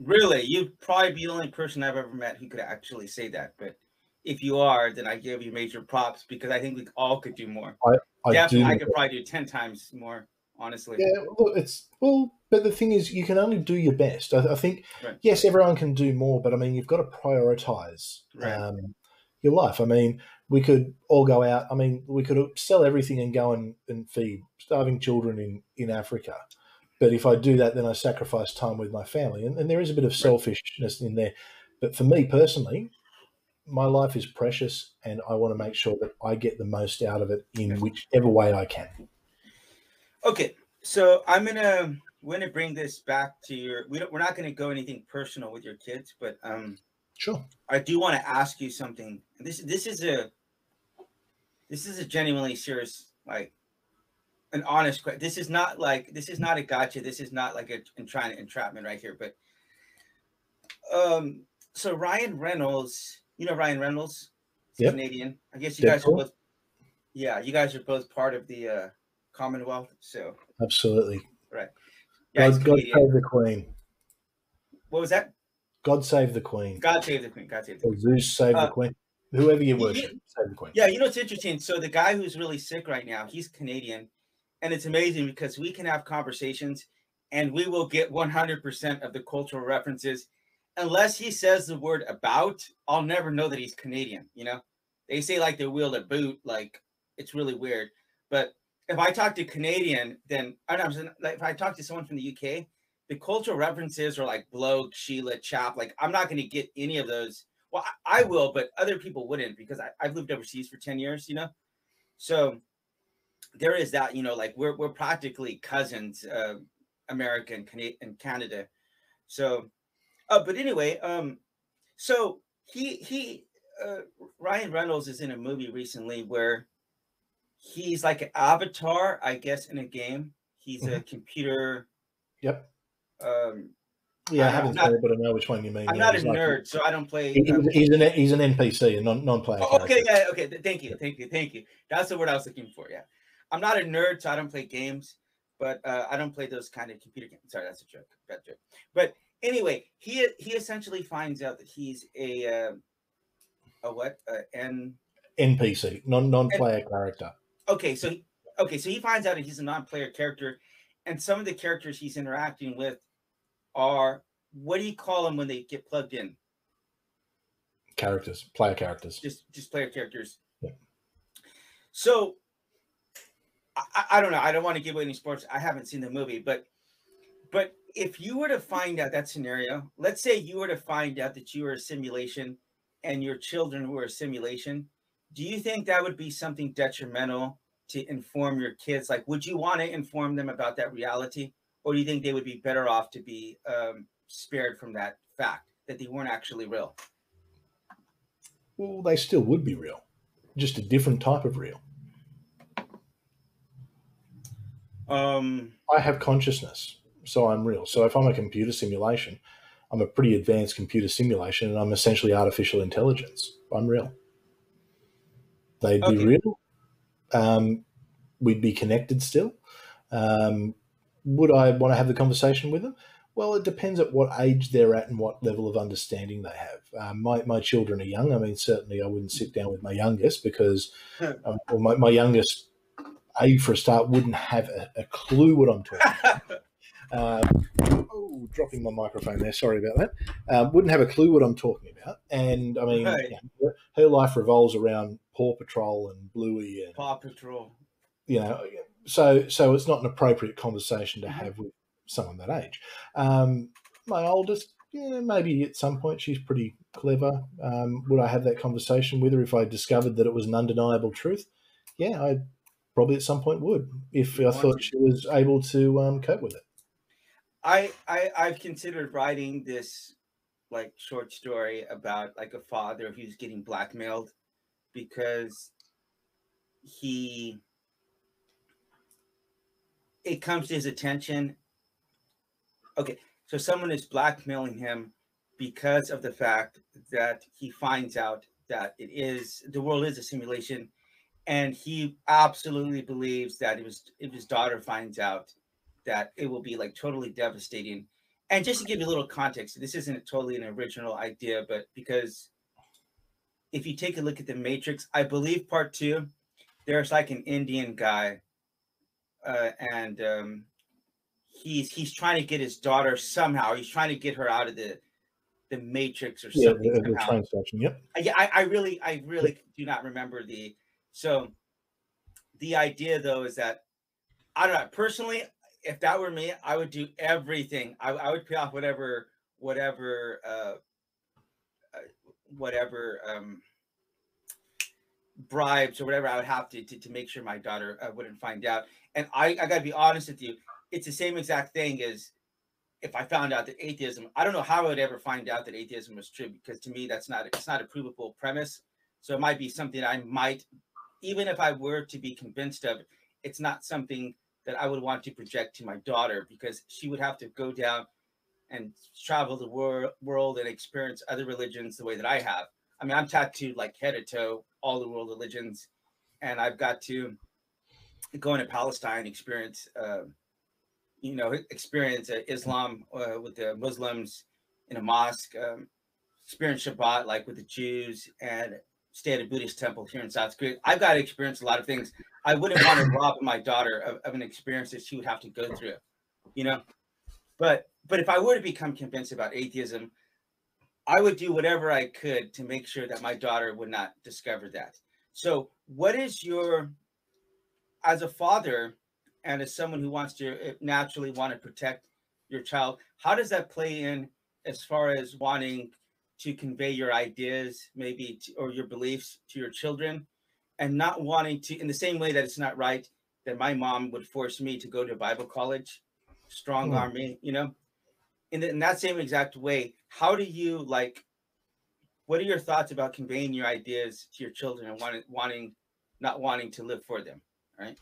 Really, you'd probably be the only person I've ever met who could actually say that. But if you are, then I give you major props because I think we all could do more. I Definitely, do. I could probably do ten times more. Honestly, Yeah, look, it's well, but the thing is, you can only do your best. I, I think, Right. yes, everyone can do more, but I mean, you've got to prioritize Right. um, your life. I mean, we could all go out. I mean, we could sell everything and go and, and feed starving children in in Africa. But if I do that, then I sacrifice time with my family, and, and there is a bit of selfishness in there. But for me personally, my life is precious, and I want to make sure that I get the most out of it in whichever way I can. Okay, so I'm gonna we're gonna bring this back to your. We don't. We're not gonna go anything personal with your kids, but um, Sure. I do want to ask you something. This this is a this is a genuinely serious like an honest question. This is not like this is not a gotcha. This is not like a en- trying to entrapment right here. But um, so Ryan Reynolds, you know Ryan Reynolds, Yep. Canadian. I guess you guys are both. Yeah, you guys are both part of the uh, Commonwealth. So Absolutely. Right. Yeah, he's God, God save the Queen. What was that? God save the Queen. God save the Queen. God save the Queen. Or Zeus save Uh, the Queen. Whoever you you- worship, save the Queen. Yeah, you know what's interesting? So the guy who's really sick right now, he's Canadian, and it's amazing because we can have conversations, and we will get 100% of the cultural references, unless he says the word about. I'll never know that he's Canadian. You know, they say like the wheel to boot, like it's really weird. But if I talk to Canadian, then I don't know, like if I talk to someone from the UK, the cultural references are like bloke, Sheila, chap. Like I'm not going to get any of those. Well, I, I will, but other people wouldn't because I, I've lived overseas for 10 years, you know? So there is that, you know, like we're, we're practically cousins, uh, America and, and Canada. So, uh, but anyway, um, so he, he, uh, Ryan Reynolds is in a movie recently where he's like an avatar, I guess, in a game. He's a computer, Yep. Um, Yeah, I I'm haven't not- it, but I know which one you mean. I'm yeah, not a like- nerd, so I don't play. he- um, he's, an he's an NPC, a non non player. Oh, okay, yeah, okay. Thank you, thank you, thank you. That's the word I was looking for. Yeah, I'm not a nerd, so I don't play games, but uh, I don't play those kind of computer games. Sorry, that's a joke, bad joke. But anyway, he he essentially finds out that he's a uh, a what? Uh, and NPC, non non player character. okay, so he- okay, so he finds out that he's a non-player character, and some of the characters he's interacting with are what do you call them when they get plugged in? Characters, player characters. just just player characters. Yeah. So I, I- I don't know. I don't want to give away any sports. I haven't seen the movie, but but if you were to find out that scenario, let's say you were to find out that you were a simulation and your children were a simulation, do you think that would be something detrimental to inform your kids? Like, would you want to inform them about that reality, or do you think they would be better off to be um, spared from that fact that they weren't actually real? Well, they still would be real, just a different type of real. Um, I have consciousness, so I'm real. So if I'm a computer simulation, I'm a pretty advanced computer simulation, and I'm essentially artificial intelligence. I'm real. They'd be real. Um, we'd be connected still. Um, would I want to have the conversation with them? Well, it depends at what age they're at and what level of understanding they have. Um, my, my children are young. I mean, certainly I wouldn't sit down with my youngest because um, well, my, my youngest, A, for a start, wouldn't have a, a clue what I'm talking about. Um, oh, dropping my microphone there. Sorry about that. Um, wouldn't have a clue what I'm talking about. And I mean, you know, her, her life revolves around Paw Patrol and Bluey and Paw Patrol. you know so so it's not an appropriate conversation to have with someone that age um my oldest yeah maybe at some point she's pretty clever um would i have that conversation with her if i discovered that it was an undeniable truth yeah i probably at some point would if i thought she was able to um cope with it I, I I've considered writing this like short story about like a father who's getting blackmailed because he it comes to his attention. Okay, so someone is blackmailing him because of the fact that he finds out that it is the world is a simulation and he absolutely believes that it was if his daughter finds out that it will be like totally devastating. And just to give you a little context this isn't totally an original idea but because if you take a look at the matrix i believe part two there's like an indian guy uh, and um, he's he's trying to get his daughter somehow. He's trying to get her out of the the matrix or something yeah, the, the train yep. Yeah I, I really i really do not remember the so the idea though is that I don't know personally, if that were me, I would do everything. I, I would pay off whatever whatever uh, uh, whatever um, bribes or whatever I would have to to, to make sure my daughter uh, wouldn't find out. And I, I got to be honest with you, it's the same exact thing as if I found out that atheism. I don't know how I would ever find out that atheism was true because to me that's not it's not a provable premise. So it might be something I might even if I were to be convinced of, it's not something that I would want to project to my daughter because she would have to go down and travel the wor- world and experience other religions the way that I have. I mean, I'm tattooed like head to toe, all the world religions, and I've got to go into Palestine, experience, uh, you know, experience uh, Islam uh, with the Muslims in a mosque, um, experience Shabbat like with the Jews, and stay at a Buddhist temple here in South Korea. I've got to experience a lot of things. I wouldn't want to rob my daughter of, of, an experience that she would have to go through, you know. But but if I were to become convinced about atheism, I would do whatever I could to make sure that my daughter would not discover that. So, what is your, as a father and as someone who wants to eh, naturally want to protect your child, how does that play in as far as wanting to convey your ideas maybe to, or your beliefs to your children and not wanting to in the same way that it's not right that my mom would force me to go to bible college strong mm. arm me you know? In, the, in that same exact way how do you like what are your thoughts about conveying your ideas to your children and wanting wanting not wanting to live for them right?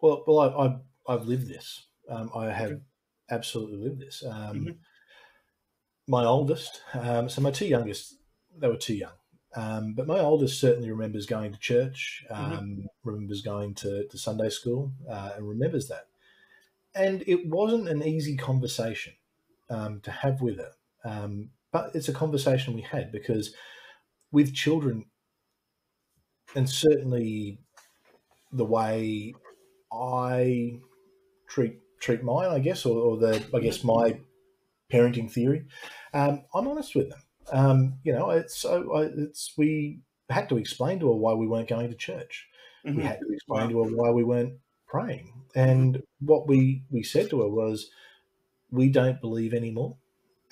Well well I, have I've lived this. Um, i have absolutely lived this. Um, mm-hmm my oldest, um, so my two youngest, they were too young. Um, but my oldest certainly remembers going to church, mm-hmm. um, mm-hmm. remembers going to, to Sunday school, uh, and remembers that. And it wasn't an easy conversation um, to have with her. Um, but it's a conversation we had because with children, and certainly the way I treat treat mine, I guess, or, or the I guess my parenting theory. Um, I'm honest with them. Um, you know, it's it's we had to explain to her why we weren't going to church. Mm-hmm. We had to explain to her why we weren't praying. And what we we said to her was, we don't believe anymore,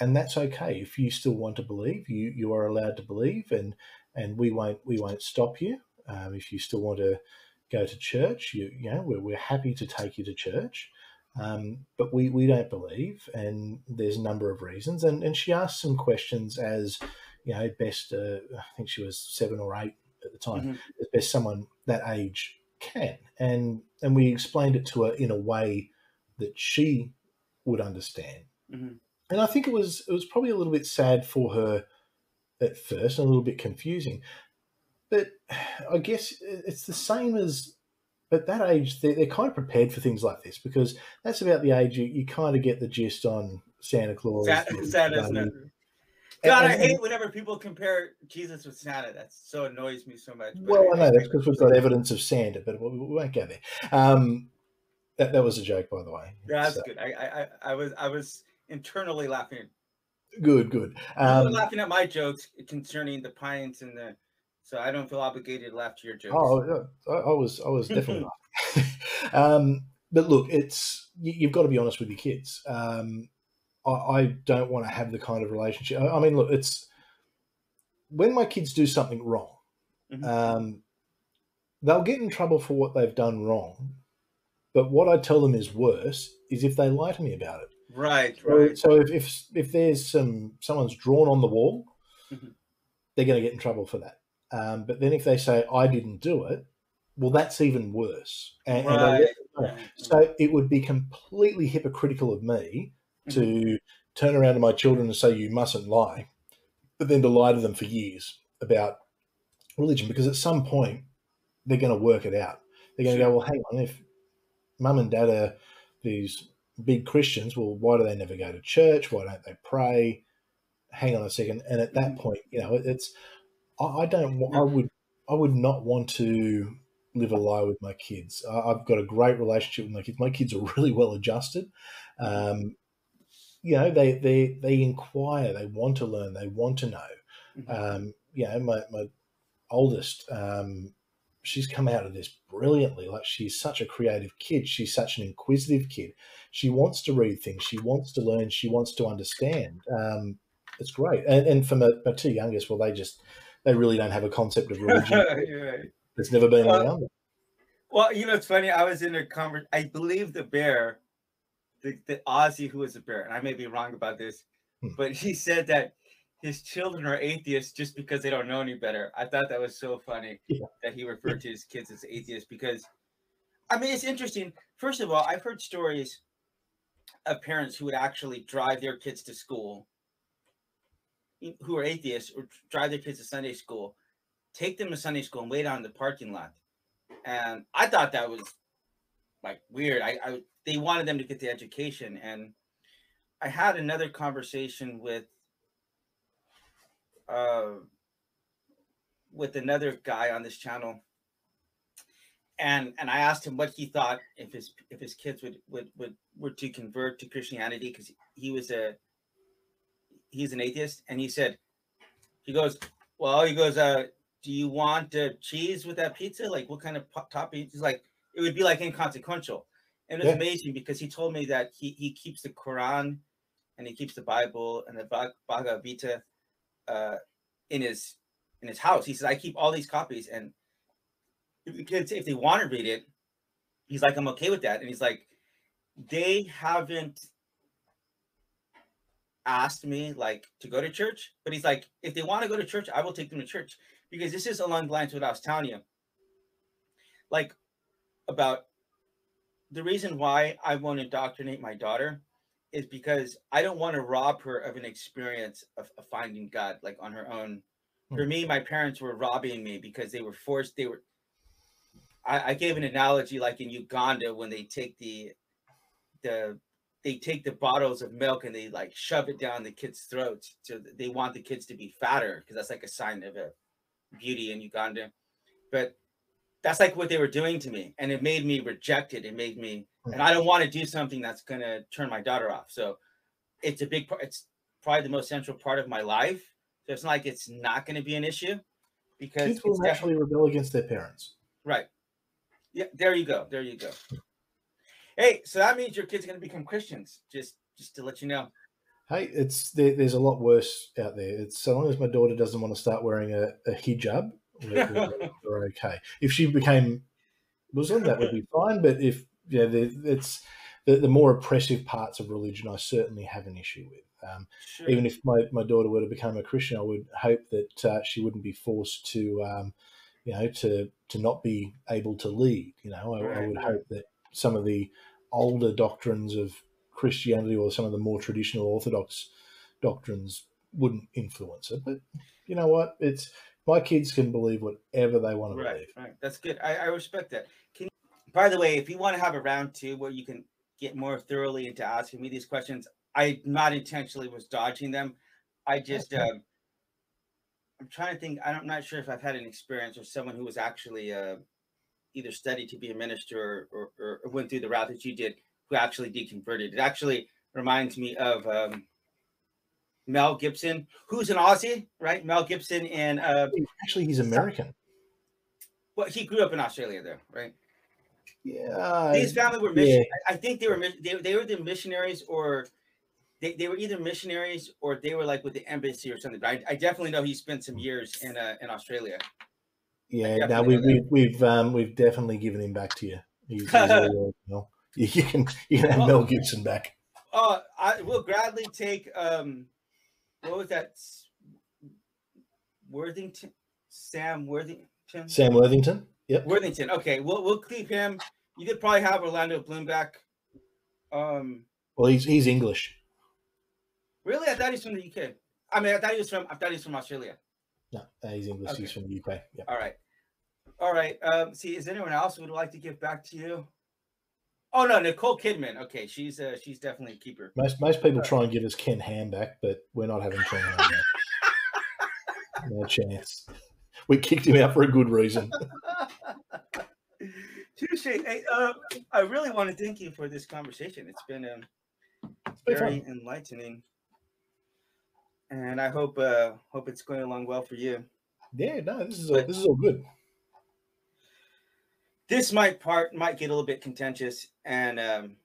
and that's okay. If you still want to believe, you you are allowed to believe, and and we won't we won't stop you. Um, if you still want to go to church, you you know we're, we're happy to take you to church. Um, but we, we don't believe, and there's a number of reasons. And, and she asked some questions as, you know, best, uh, I think she was seven or eight at the time, mm-hmm. as best someone that age can. And, and we explained it to her in a way that she would understand. Mm-hmm. And I think it was, it was probably a little bit sad for her at first, and a little bit confusing. But I guess it's the same as at that age, they're, they're, kind of prepared for things like this because that's about the age you, you kind of get the gist on Santa Claus. Santa, Santa's not. it? God, and, I hate whenever people compare Jesus with Santa. That so annoys me so much. Well, I know that's because we've got evidence of Santa, but we, we won't go there. Um, that, that was a joke, by the way. Yeah, that's so. good. I, I, I was, I was internally laughing. Good, good. Um, laughing at my jokes concerning the pines and the so I don't feel obligated to laugh to your jokes. Oh, yeah, I, I was, I was definitely. um, but look, it's you, have got to be honest with your kids. Um, I, I, don't want to have the kind of relationship. I, I, mean, look, it's when my kids do something wrong, mm-hmm. um, they'll get in trouble for what they've done wrong. But what I tell them is worse is if they lie to me about it. Right, right. so if, if if there's some someone's drawn on the wall, Mhm. they're going to get in trouble for that. Um, but then if they say I didn't do it, well, that's even worse. And, and I- Right. so it would be completely hypocritical of me Mm-hmm. to turn around to my children and say you mustn't lie, but then to lie to them for years about religion because at some point they're going to work it out. They're going to go, well, hang on, if mum and dad are these big Christians, well, why do they never go to church? Why don't they pray? Hang on a second. And at that Mhm. point, you know, it- it's I, I don't. I would. I would not want to live a lie with my kids. I, I've got a great relationship with my kids. My kids are really well adjusted. Um, you know, they they they inquire. They want to learn. They want to know. Mhm. Um, you know, my my oldest, um, she's come out of this brilliantly. Like she's such a creative kid. She's such an inquisitive kid. She wants to read things. She wants to learn. She wants to understand. Um, it's great. And, and for my, my two youngest, well, they just they really don't have a concept of religion. Right. It's never been Well, around. Well, you know, it's funny. I was in a conversation. I believe the bear, the, the Aussie who was a bear, and I may be wrong about this, Hmm. but he said that his children are atheists just because they don't know any better. I thought that was so funny Yeah. that he referred to his kids as atheists because, I mean, it's interesting. First of all, I've heard stories of parents who would actually drive their kids to school who are atheists or drive their kids to Sunday school, take them to Sunday school and wait on the parking lot. And I thought that was like weird. I, I they wanted them to get the education, and I had another conversation with uh with another guy on this channel, and and I asked him what he thought if his if his kids would would would were to convert to Christianity because he was a he's an atheist, and he said he goes well he goes uh do you want uh, cheese with that pizza? Like, what kind of po- topping? He's like, it would be like inconsequential. And it's Yeah. amazing because he told me that he, he keeps the Quran and he keeps the Bible and the Bhag- Bhagavad Gita uh, in his in his house. He says, I keep all these copies, and if the kids, if they want to read it, he's like, I'm okay with that. And he's like, they haven't asked me like to go to church, but he's like, if they want to go to church, I will take them to church because this is along the lines of what I was telling you. Like about the reason why I won't indoctrinate my daughter is because I don't want to rob her of an experience of, of finding God like on her own. Hmm. For me, my parents were robbing me because they were forced, they were I, I gave an analogy like in Uganda when they take the the they take the bottles of milk and they like shove it down the kids' throats. So they want the kids to be fatter because that's like a sign of a beauty in Uganda. But that's like what they were doing to me. And it made me reject it. It made me, and I don't want to do something that's going to turn my daughter off. So it's a big part. It's probably the most central part of my life. So it's not like it's not going to be an issue because Kids will naturally rebel against their parents. right. Yeah, there you go. There you go. Hey, so that means your kids are going to become Christians. Just, just to let you know. Hey, it's there, there's a lot worse out there. It's so long as my daughter doesn't want to start wearing a, a hijab, we're, we're- okay. If she became Muslim, that would be fine. But if yeah, the, it's the, the more oppressive parts of religion, I certainly have an issue with. Um, Sure. even if my, my daughter were to become a Christian, I would hope that uh, she wouldn't be forced to, um, you know, to to not be able to lead. You know, I, I would hope that some of the older doctrines of Christianity or some of the more traditional Orthodox doctrines wouldn't influence it. But you know what? It's my kids can believe whatever they want to right, believe. right. That's good. I, I respect that. Can by the way, if you want to have a round two where you can get more thoroughly into asking me these questions, I not intentionally was dodging them. I just Okay. um, I'm trying to think. I'm not sure if I've had an experience or someone who was actually uh, either studied to be a minister or, or, or went through the route that you did, who actually deconverted. It actually reminds me of um, Mel Gibson, who's an Aussie, right? Mel Gibson and uh, Actually, he's American. well, he grew up in Australia, though, right? Yeah, His family were mission. I I think they were they, they were the missionaries, or they, they were either missionaries or they were like with the embassy or something. But I, I definitely know he spent some years in uh, in Australia. Yeah, no, we, we, we've um, we've definitely given him back to you. He's, he's. You can you can have Mel Gibson back. Uh, I will gladly take. Um, what was that? Worthington, Sam Worthington. Sam Worthington. Yep. Worthington. Okay, we'll we'll keep him. You could probably have Orlando Bloom back. Um. Well, he's he's English. Really, I thought he's from the UK. I mean, I thought he was from. I thought he was from Australia. No, he's English. Okay. He's from the UK. Yeah. All right. All right. Um, see, is anyone else who would like to give back to you? Oh no, Nicole Kidman. Okay, she's uh, she's definitely a keeper. Most most people try and give us Ken Ham back, but we're not having Ken Ham back. no chance. We kicked him out for a good reason. Touche. Hey, uh, I really want to thank you for this conversation. It's been um, very fun. enlightening, and I hope uh, hope it's going along well for you. Yeah, no, this is all, this is all good. This might part might get a little bit contentious, and um,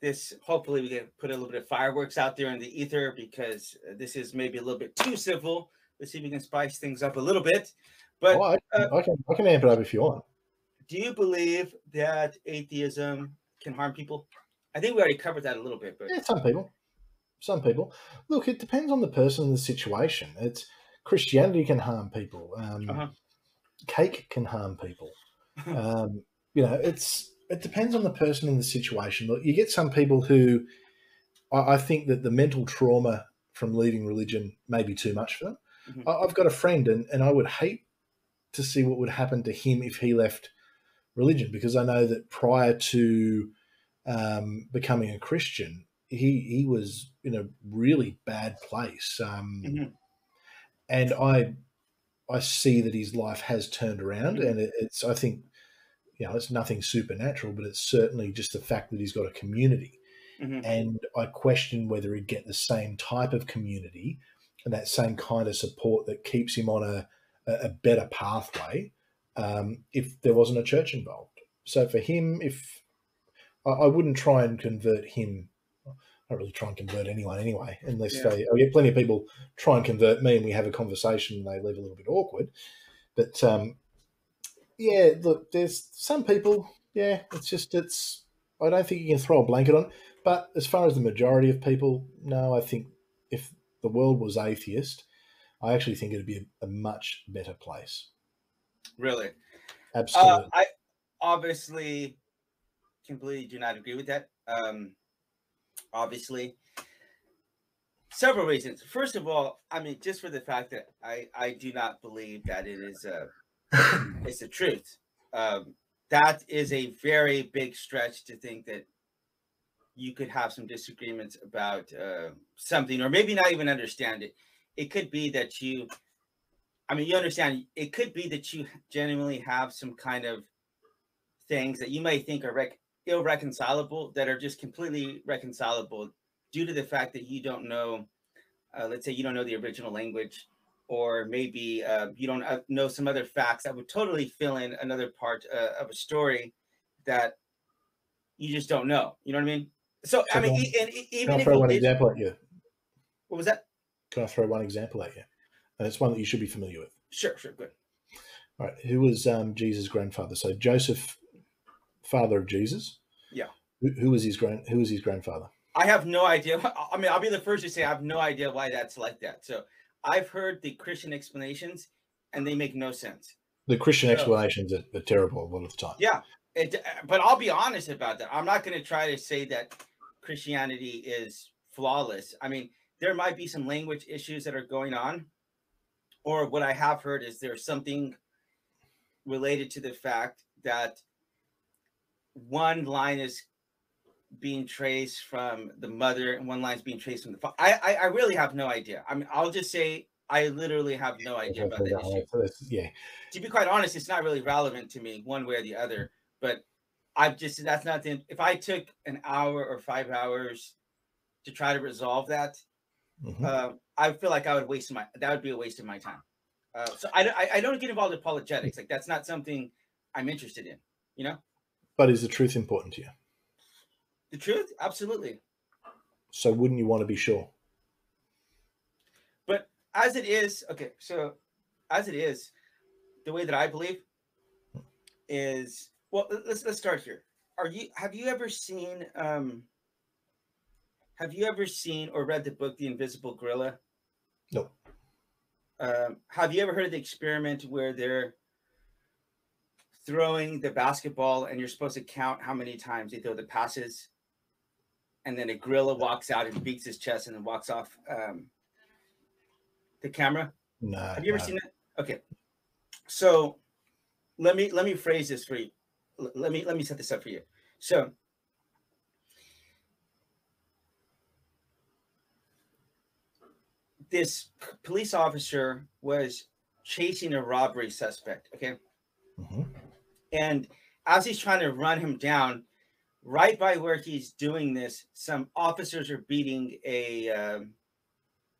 this hopefully we can put a little bit of fireworks out there in the ether because this is maybe a little bit too civil. Let's see if we can spice things up a little bit. But oh, I, uh, I, can I can amp it up if you want. Do you believe that atheism can harm people? I think we already covered that a little bit, but yeah, some people, some people. Look, it depends on the person and the situation. It's Christianity can harm people. Um, uh-huh. Cake can harm people. um, you know, it's it depends on the person and the situation. Look, you get some people who I, I think that the mental trauma from leaving religion may be too much for them. Mm-hmm. I, I've got a friend, and, and I would hate to see what would happen to him if he left religion because I know that prior to um, becoming a Christian, he he was in a really bad place, um, mm-hmm. and I I see that his life has turned around, and it, it's I think you know it's nothing supernatural, but it's certainly just the fact that he's got a community, mm-hmm. and I question whether he'd get the same type of community and that same kind of support that keeps him on a a better pathway um, if there wasn't a church involved. So for him, if I, I wouldn't try and convert him, I don't really try and convert anyone anyway, unless yeah. they. I get plenty of people try and convert me, and we have a conversation, and they leave a little bit awkward. But um, yeah, look, there's some people. Yeah, it's just it's. I don't think you can throw a blanket on. But as far as the majority of people, no, I think if the world was atheist, I actually think it'd be a, a much better place. Really? Absolutely. Uh, I obviously completely do not agree with that. Um, obviously, several reasons. First of all, I mean, just for the fact that I I do not believe that it is a it's the truth. Um, that is a very big stretch to think that you could have some disagreements about uh, something, or maybe not even understand it. It could be that you I mean, you understand, it could be that you genuinely have some kind of things that you may think are rec- irreconcilable that are just completely reconcilable due to the fact that you don't know, uh, let's say you don't know the original language, or maybe uh, you don't uh, know some other facts that would totally fill in another part uh, of a story that you just don't know. You know what I mean? So, so I mean, and, even can I throw one did, example at you? What was that? Can I throw one example at you? and it's one that you should be familiar with. Sure, sure, good. All right, who was um, Jesus' grandfather? So Joseph, father of Jesus. Yeah. Who, who was his grand? Who was his grandfather? I have no idea. I mean, I'll be the first to say I have no idea why that's like that. So I've heard the Christian explanations, and they make no sense. The Christian so, explanations are, are, terrible a lot of the time. Yeah, it, but I'll be honest about that. I'm not going to try to say that Christianity is flawless. I mean, there might be some language issues that are going on, or what I have heard is there's something related to the fact that one line is being traced from the mother and one line is being traced from the father. I, I, I really have no idea. I mean, I'll just say I literally have no idea about that issue. Yeah. To be quite honest, it's not really relevant to me one way or the other. But I've just that's not the if I took an hour or five hours to try to resolve that, mm-hmm. uh, I feel like I would waste my that would be a waste of my time. Uh, so I, I, I don't get involved in apologetics. Like that's not something I'm interested in. You know. But is the truth important to you? The truth, absolutely. So wouldn't you want to be sure? But as it is, okay. So as it is, the way that I believe is well. Let's let's start here. are you have you ever seen um have you ever seen or read the book The Invisible Gorilla? No. Um, have you ever heard of the experiment where they're throwing the basketball and you're supposed to count how many times they throw the passes? And then a gorilla walks out and beats his chest and then walks off um, the camera. No. Have you ever no. seen that? Okay. So let me let me phrase this for you. L- Let me let me set this up for you. So this p- police officer was chasing a robbery suspect, okay? Mhm. And as he's trying to run him down, right by where he's doing this, some officers are beating a um,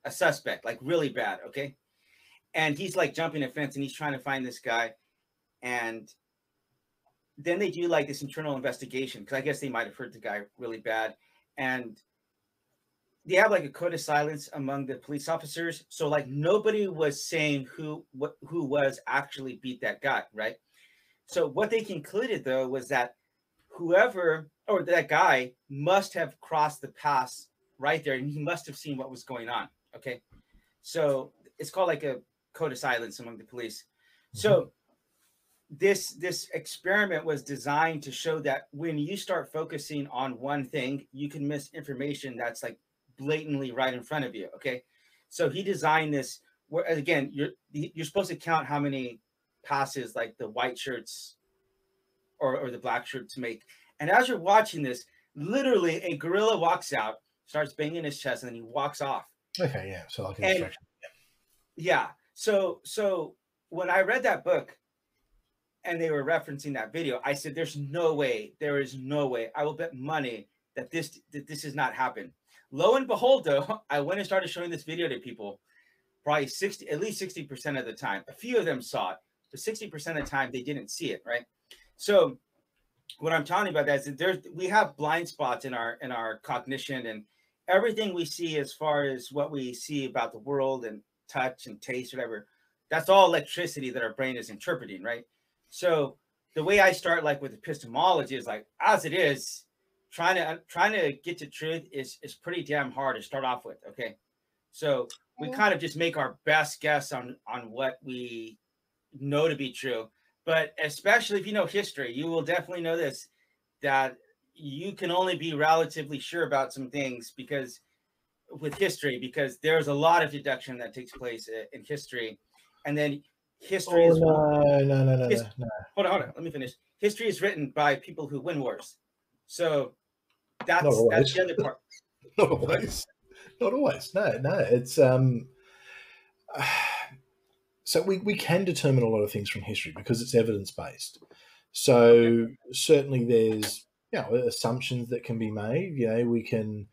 a suspect, like really bad, okay? And he's like jumping a fence and he's trying to find this guy. And then they do like this internal investigation because I guess they might have hurt the guy really bad. And they have like a code of silence among the police officers. So like nobody was saying who what who was actually beat that guy, right? So what they concluded though was that whoever or that guy must have crossed the pass right there and he must have seen what was going on. Okay. So it's called like a code of silence among the police. Mm-hmm. So this this experiment was designed to show that when you start focusing on one thing, you can miss information that's like blatantly right in front of you. Okay. So he designed this where again you're you're supposed to count how many passes like the white shirts or, or the black shirts to make. And as you're watching this, literally a gorilla walks out, starts banging his chest, and then he walks off. Okay, yeah. So like an And-. Yeah. So so when I read that book and they were referencing that video, I said, "There's no way. There is no way. I will bet money that this that this has not happened." Lo and behold, though, I went and started showing this video to people. Probably sixty, at least sixty percent of the time. A few of them saw it, but sixty percent of the time they didn't see it. Right. So what I'm talking about that is that there's we have blind spots in our in our cognition and everything we see as far as what we see about the world and touch and taste, whatever, that's all electricity that our brain is interpreting, right? So the way I start, like with epistemology, is like as it is, trying to trying to get to truth is is pretty damn hard to start off with. Okay, so we mm-hmm. kind of just make our best guess on on what we know to be true, but especially if you know history, you will definitely know this that you can only be relatively sure about some things because with history because there's a lot of deduction that takes place in history and then history Oh is no, no, no, no, His- no, hold on hold on let me finish history is written by people who win wars so that's Not that's the other part Not always. Not always. No, no. It's um so we, we can determine a lot of things from history because it's evidence based. So certainly there's you know assumptions that can be made. You know, we can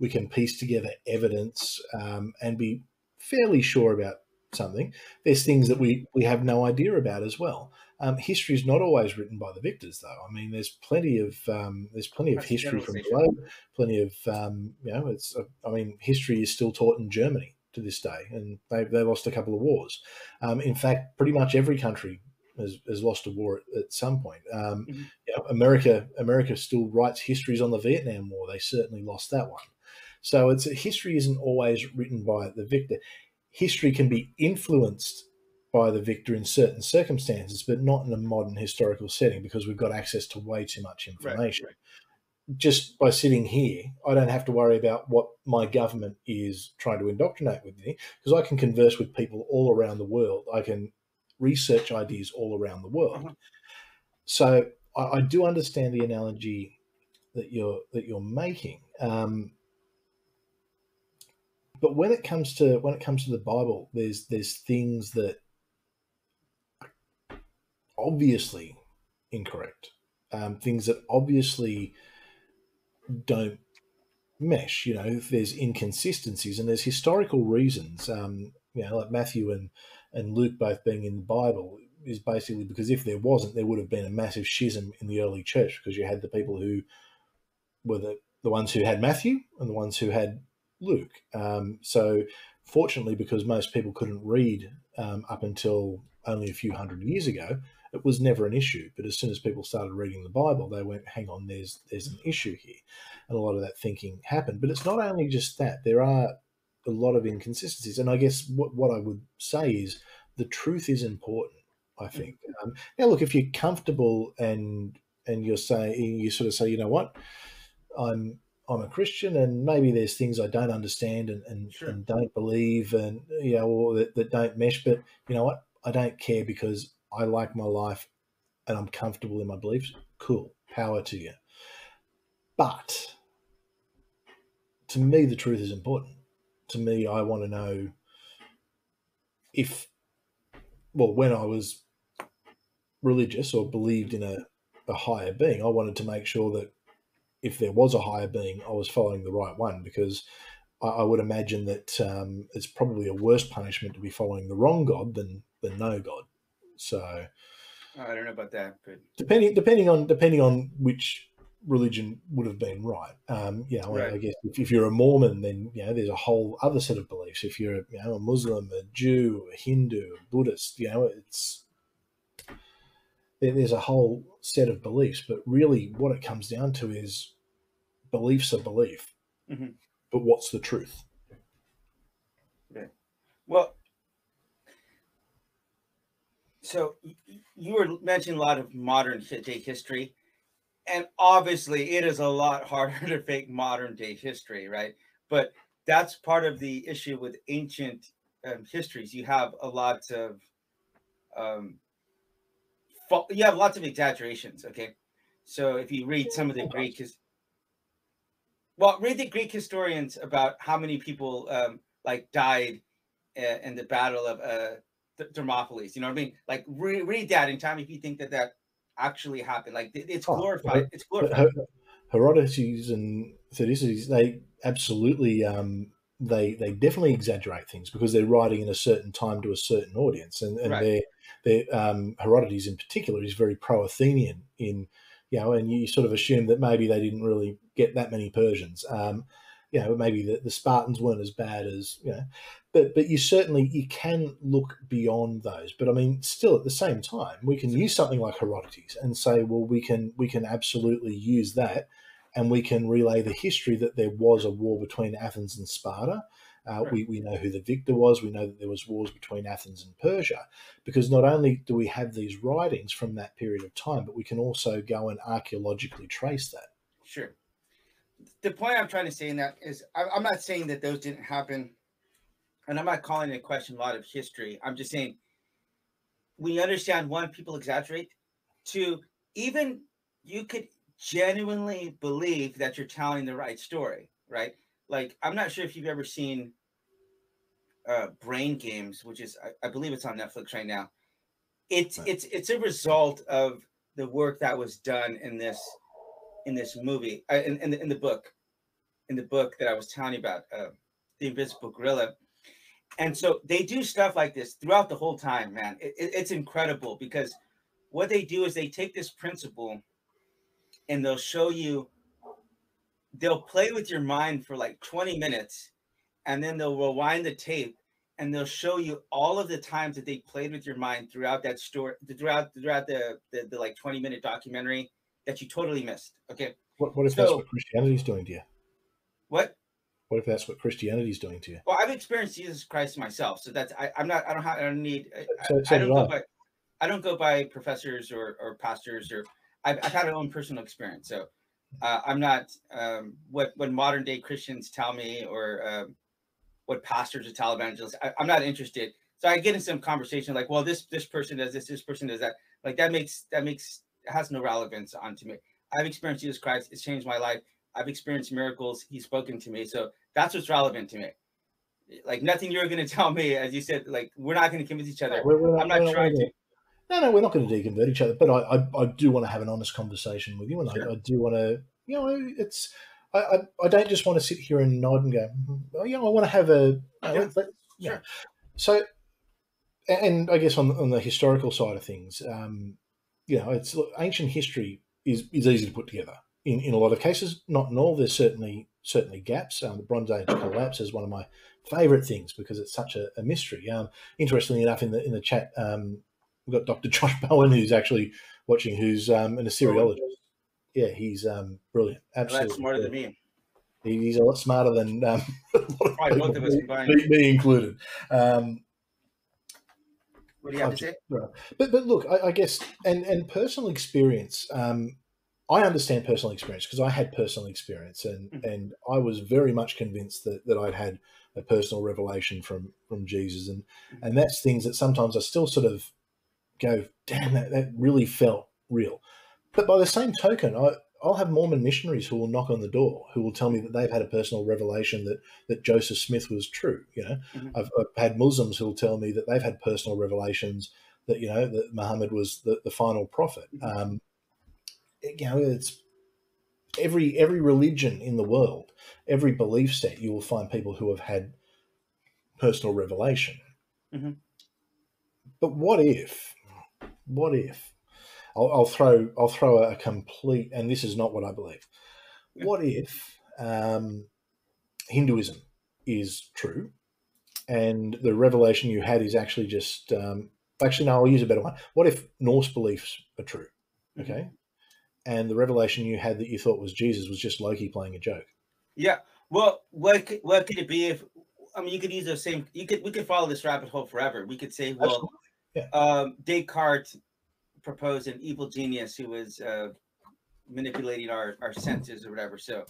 we can piece together evidence um, and be fairly sure about something. There's things that we we have no idea about as well. Um, history is not always written by the victors, though. I mean, there's plenty of um, there's plenty of history from below plenty of um, you know it's i mean history is still taught in germany to this day and they, they lost a couple of wars. Um, in fact pretty much every country has, has lost a war at, at some point. Um, Mhm. you know, america america still writes histories on the vietnam war. They certainly lost that one. So it's history isn't always written by the victor. History can be influenced by the victor in certain circumstances but not in a modern historical setting because we've got access to way too much information just by sitting here, I don't have to worry about what my government is trying to indoctrinate with me because I can converse with people all around the world. I can research ideas all around the world. Uh-huh. So I, I do understand the analogy that you're that you're making. Um, but when it comes to when it comes to the Bible, there's there's things that are obviously incorrect, um, things that obviously don't mesh. You know, there's inconsistencies and there's historical reasons. Um, you know, like Matthew and and Luke both being in the Bible is basically because if there wasn't, there would have been a massive schism in the early church because you had the people who were the, the ones who had Matthew and the ones who had Luke. Um, so, fortunately, because most people couldn't read um, up until only a few hundred years ago, it was never an issue. But as soon as people started reading the Bible, they went, "Hang on, there's there's an issue here," and a lot of that thinking happened. But it's not only just that; there are a lot of inconsistencies, and I guess what what I would say is the truth is important. I mm. think. Um, now, look, if you're comfortable and and you're saying you sort of say, you know what, I'm I'm a Christian, and maybe there's things I don't understand and, and, sure. and don't believe, and you know, or that, that don't mesh. But you know what? I don't care because I like my life, and I'm comfortable in my beliefs. Cool, power to you. But to me, the truth is important. To me, I want to know if, well, when I was religious or believed in a, a higher being, I wanted to make sure that if there was a higher being, I was following the right one because I, I would imagine that um, it's probably a worse punishment to be following the wrong God than than no God. So I don't know about that, but depending depending on depending on which religion would have been right. Um, you know, right. I guess if, if, you're a Mormon, then you know there's a whole other set of beliefs. If you're you know a Muslim, a Jew, a Hindu, a Buddhist, you know, it's there's a whole set of beliefs, but really what it comes down to is beliefs are belief, mm-hmm. but what's the truth? Yeah. Well, so you were mentioning a lot of modern day history, and obviously it is a lot harder to fake modern day history, right? But that's part of the issue with ancient um, histories. You have a lot of um, you have lots of exaggerations. Okay, so if you read some of the Greek, well, read the Greek historians about how many people um, like died uh, in the battle of uh, Thermopylae. You know what I mean? Like re- read that in time if you think that that actually happened. Like it's oh, glorified. Oh, it's glorified. Herodotus and Thucydides, they absolutely um, they they definitely exaggerate things because they're writing in a certain time to a certain audience, and, and right. they're they um, Herodotus in particular is very pro-Athenian in you know, and you sort of assume that maybe they didn't really get that many Persians. Um, you know, maybe the, the Spartans weren't as bad as you know, but but you certainly you can look beyond those. But I mean, still at the same time, we can use something like Herodotus and say, well, we can we can absolutely use that, and we can relay the history that there was a war between Athens and Sparta uh, we, we know who the victor was. We know that there was wars between Athens and Persia, because not only do we have these writings from that period of time, but we can also go and archaeologically trace that. Sure. The point I'm trying to say in that is, I'm not saying that those didn't happen, and I'm not calling into question a lot of history. I'm just saying we understand one, people exaggerate. Two, even you could genuinely believe that you're telling the right story, right? Like, I'm not sure if you've ever seen uh, Brain Games, which is I, I, believe it's on Netflix right now. It's right. it's it's a result of the work that was done in this in this movie uh, in in the, in the book in the book that I was telling you about, uh, the Invisible Gorilla. And so they do stuff like this throughout the whole time, man. It, it, it's incredible because what they do is they take this principle and they'll show you they'll play with your mind for like 20 minutes and then they'll rewind the tape and they'll show you all of the times that they played with your mind throughout that story throughout throughout the, the, the like 20 minute documentary that you totally missed okay? What, what if so, that's what christianity's doing to you? What what if that's what Christianity is doing to you well i've experienced jesus christ myself so that's I, i'm not i don't have i don't need so, so I, I, don't go by i don't go by professors or, or pastors or I've, I've had my own personal experience so uh, i'm not um, what what modern day christians tell me or um, what pastors or televangelists. I, I'm not interested. So I get in some conversation like, well, this this person does this, this person does that. Like that makes that makes has no relevance onto me. I've experienced Jesus Christ. It's changed my life. I've experienced miracles. He's spoken to me. So that's what's relevant to me. Like nothing you're going to tell me, as you said, like we're not going to convince each other. We're, we're not, I'm not trying to. No, no, we're not going to deconvert each other. But I, I, I do want to have an honest conversation with you, and sure. I, I do want to, you know, it's I, I, I, don't just want to sit here and nod and go, oh, yeah, I want to have a. Yeah. Let, yeah. Sure. So, and I guess on, on the historical side of things, um, you know, it's ancient history is, is easy to put together in, in a lot of cases, not in all. There's certainly certainly gaps. Um, the Bronze Age collapse is one of my favourite things because it's such a, a mystery. Um, interestingly enough, in the in the chat, um, we've got Dr. Josh Bowen, who's actually watching, who's um, an Assyriologist. Yeah, he's um, brilliant. Absolutely. That's smarter than me. He- He's a lot smarter than um, a lot both of us me- combined. me, me included. Um, What do you have to say? But but look, I, I guess and and personal experience. Um, I understand personal experience because I had personal experience, and Mhm. and I was very much convinced that that I'd had a personal revelation from from Jesus, and and that's things that sometimes I still sort of go, damn, that that really felt real. But by the same token, I. I'll have Mormon missionaries who will knock on the door, who will tell me that they've had a personal revelation that, that Joseph Smith was true. You know, Mhm. I've, I've had Muslims who will tell me that they've had personal revelations that you know that Muhammad was the, the final prophet. Um, you know, it's every every religion in the world, every belief set, you will find people who have had personal revelation. Mhm. But what if? What if? I'll, I'll throw I'll throw a complete, and this is not what I believe. Yeah. What if um, Hinduism is true, and the revelation you had is actually just um, actually no, I'll use a better one. What if Norse beliefs are true? Okay, and the revelation you had that you thought was Jesus was just Loki playing a joke. Yeah. Well, what could, what could it be if? I mean, you could use the same. You could we could follow this rabbit hole forever. We could say, well, Yeah. um, Descartes proposed an evil genius who was uh, manipulating our our senses or whatever. So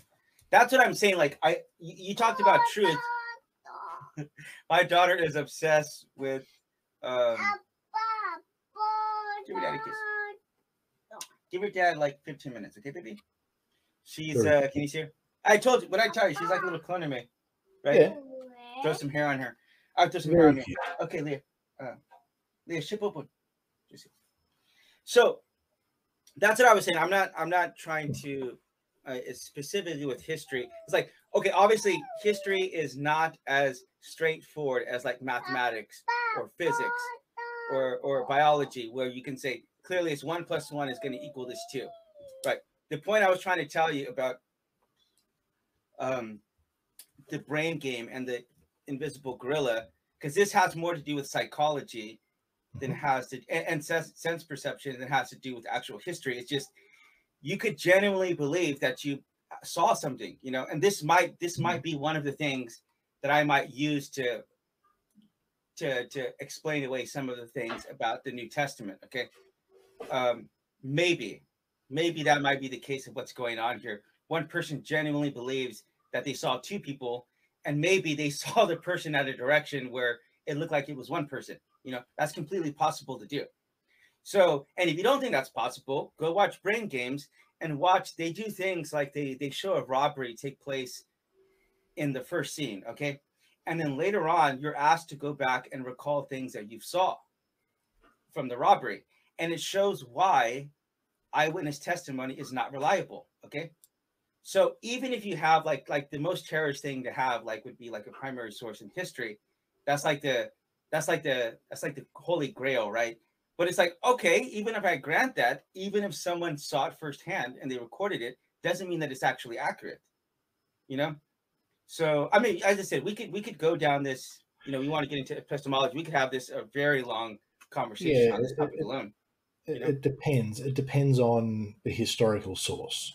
that's what I'm saying. Like I, you, you talked about truth. My daughter is obsessed with. Um, Give me daddy kiss. Give your dad like 15 minutes, okay, baby? She's Sure. uh, can you see her? I told you what I tell you. She's like a little clone of me, right? Yeah. Throw some hair on her. I'll throw some hair on Very me. Okay, Leah. Uh, Leah, ship open. So that's what I was saying. I'm not. I'm not trying to uh, specifically with history. It's like okay, obviously history is not as straightforward as like mathematics or physics or or biology, where you can say clearly it's one plus one is going to equal this two. But the point I was trying to tell you about um, the brain game and the invisible gorilla, because this has more to do with psychology than it has to and, and sense, sense perception than it has to do with actual history. It's just you could genuinely believe that you saw something, you know, and this might this might be one of the things that I might use to to to explain away some of the things about the New Testament. Okay, um, maybe maybe that might be the case of what's going on here. One person genuinely believes that they saw two people, and maybe they saw the person at a direction where it looked like it was one person. You know, that's completely possible to do. So, and if you don't think that's possible, go watch Brain Games and watch. They do things like they they show a robbery take place in the first scene, okay, and then later on you're asked to go back and recall things that you saw from the robbery, and it shows why eyewitness testimony is not reliable, okay. So even if you have like like the most cherished thing to have like would be like a primary source in history, that's like the that's like the that's like the holy grail, right? But it's like, okay, even if I grant that, even if someone saw it firsthand and they recorded it, doesn't mean that it's actually accurate. You know? So I mean, as I said, we could we could go down this, you know, we want to get into epistemology, we could have this a very long conversation Yeah, on this topic it- alone. It, it depends. It depends on the historical source.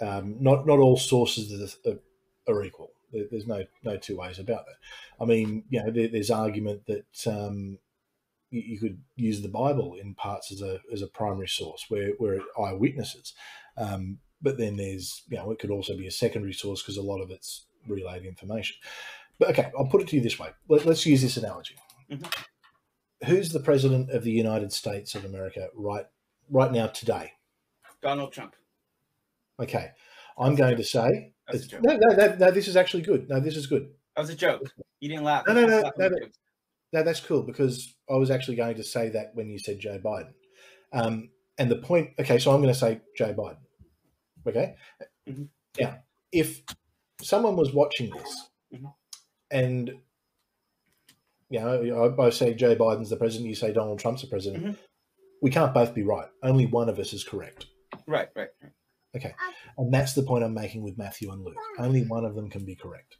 Um, not not all sources are, are equal. There's no no two ways about that. I mean, you know, there, there's argument that um, you, you could use the Bible in parts as a as a primary source, where where eyewitnesses. Um, but then there's you know it could also be a secondary source because a lot of it's relayed information. But okay, I'll put it to you this way. Let, let's use this analogy. Mhm. Who's the president of the United States of America right right now today? Donald Trump. Okay, I'm going to say That's a joke. no, no, no, no. This is actually good. No, this is good. That was a joke. You didn't laugh. No, no, no, no, no. that's cool because I was actually going to say that when you said Joe Biden. Um, and the point, okay, so I'm going to say Joe Biden. Okay. Mhm. Now, if someone was watching this Mhm. and, you know, I, I say Joe Biden's the president, you say Donald Trump's the president, Mhm. we can't both be right. Only one of us is correct. Right, right, right. Okay. And that's the point I'm making with Matthew and Luke. Only one of them can be correct.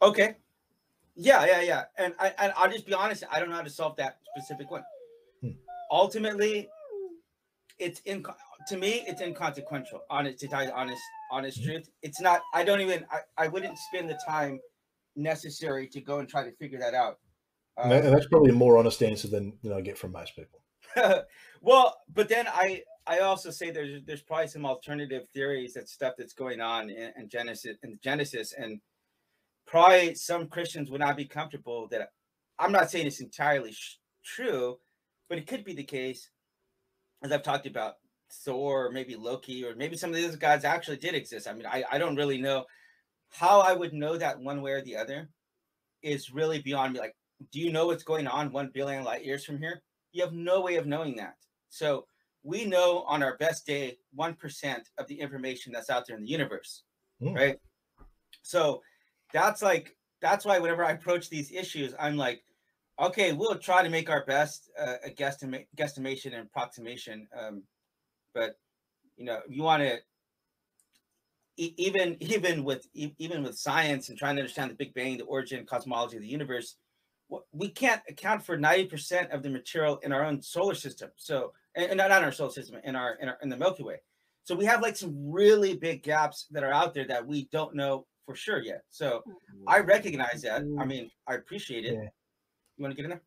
Okay. Yeah, yeah, yeah. And I and I'll just be honest, I don't know how to solve that specific one. Hmm. Ultimately, it's in to me, it's inconsequential. Honest to tell you honest, honest mm-hmm. truth. It's not, I don't even I, I wouldn't spend the time necessary to go and try to figure that out. Um, and that's probably a more honest answer than you know I get from most people. well, but then I I also say there's there's probably some alternative theories that stuff that's going on in, in Genesis in Genesis, and probably some Christians would not be comfortable that I'm not saying it's entirely sh- true, but it could be the case, as I've talked about Thor, or maybe Loki, or maybe some of these gods actually did exist. I mean, I, I don't really know how I would know that one way or the other is really beyond me. Like, do you know what's going on one billion light years from here? You have no way of knowing that. So we know on our best day 1% of the information that's out there in the universe, mm. right? So that's like, that's why whenever I approach these issues, I'm like, okay, we'll try to make our best uh, a guesstima- guesstimation and approximation. Um, but you know, you want to even even with even with science and trying to understand the Big Bang, the origin, cosmology of the universe, we can't account for 90% of the material in our own solar system. So, and not in our solar system, in our, in our in the Milky Way. So we have like some really big gaps that are out there that we don't know for sure yet. So I recognize that. I mean, I appreciate it. Yeah. You want to get in there?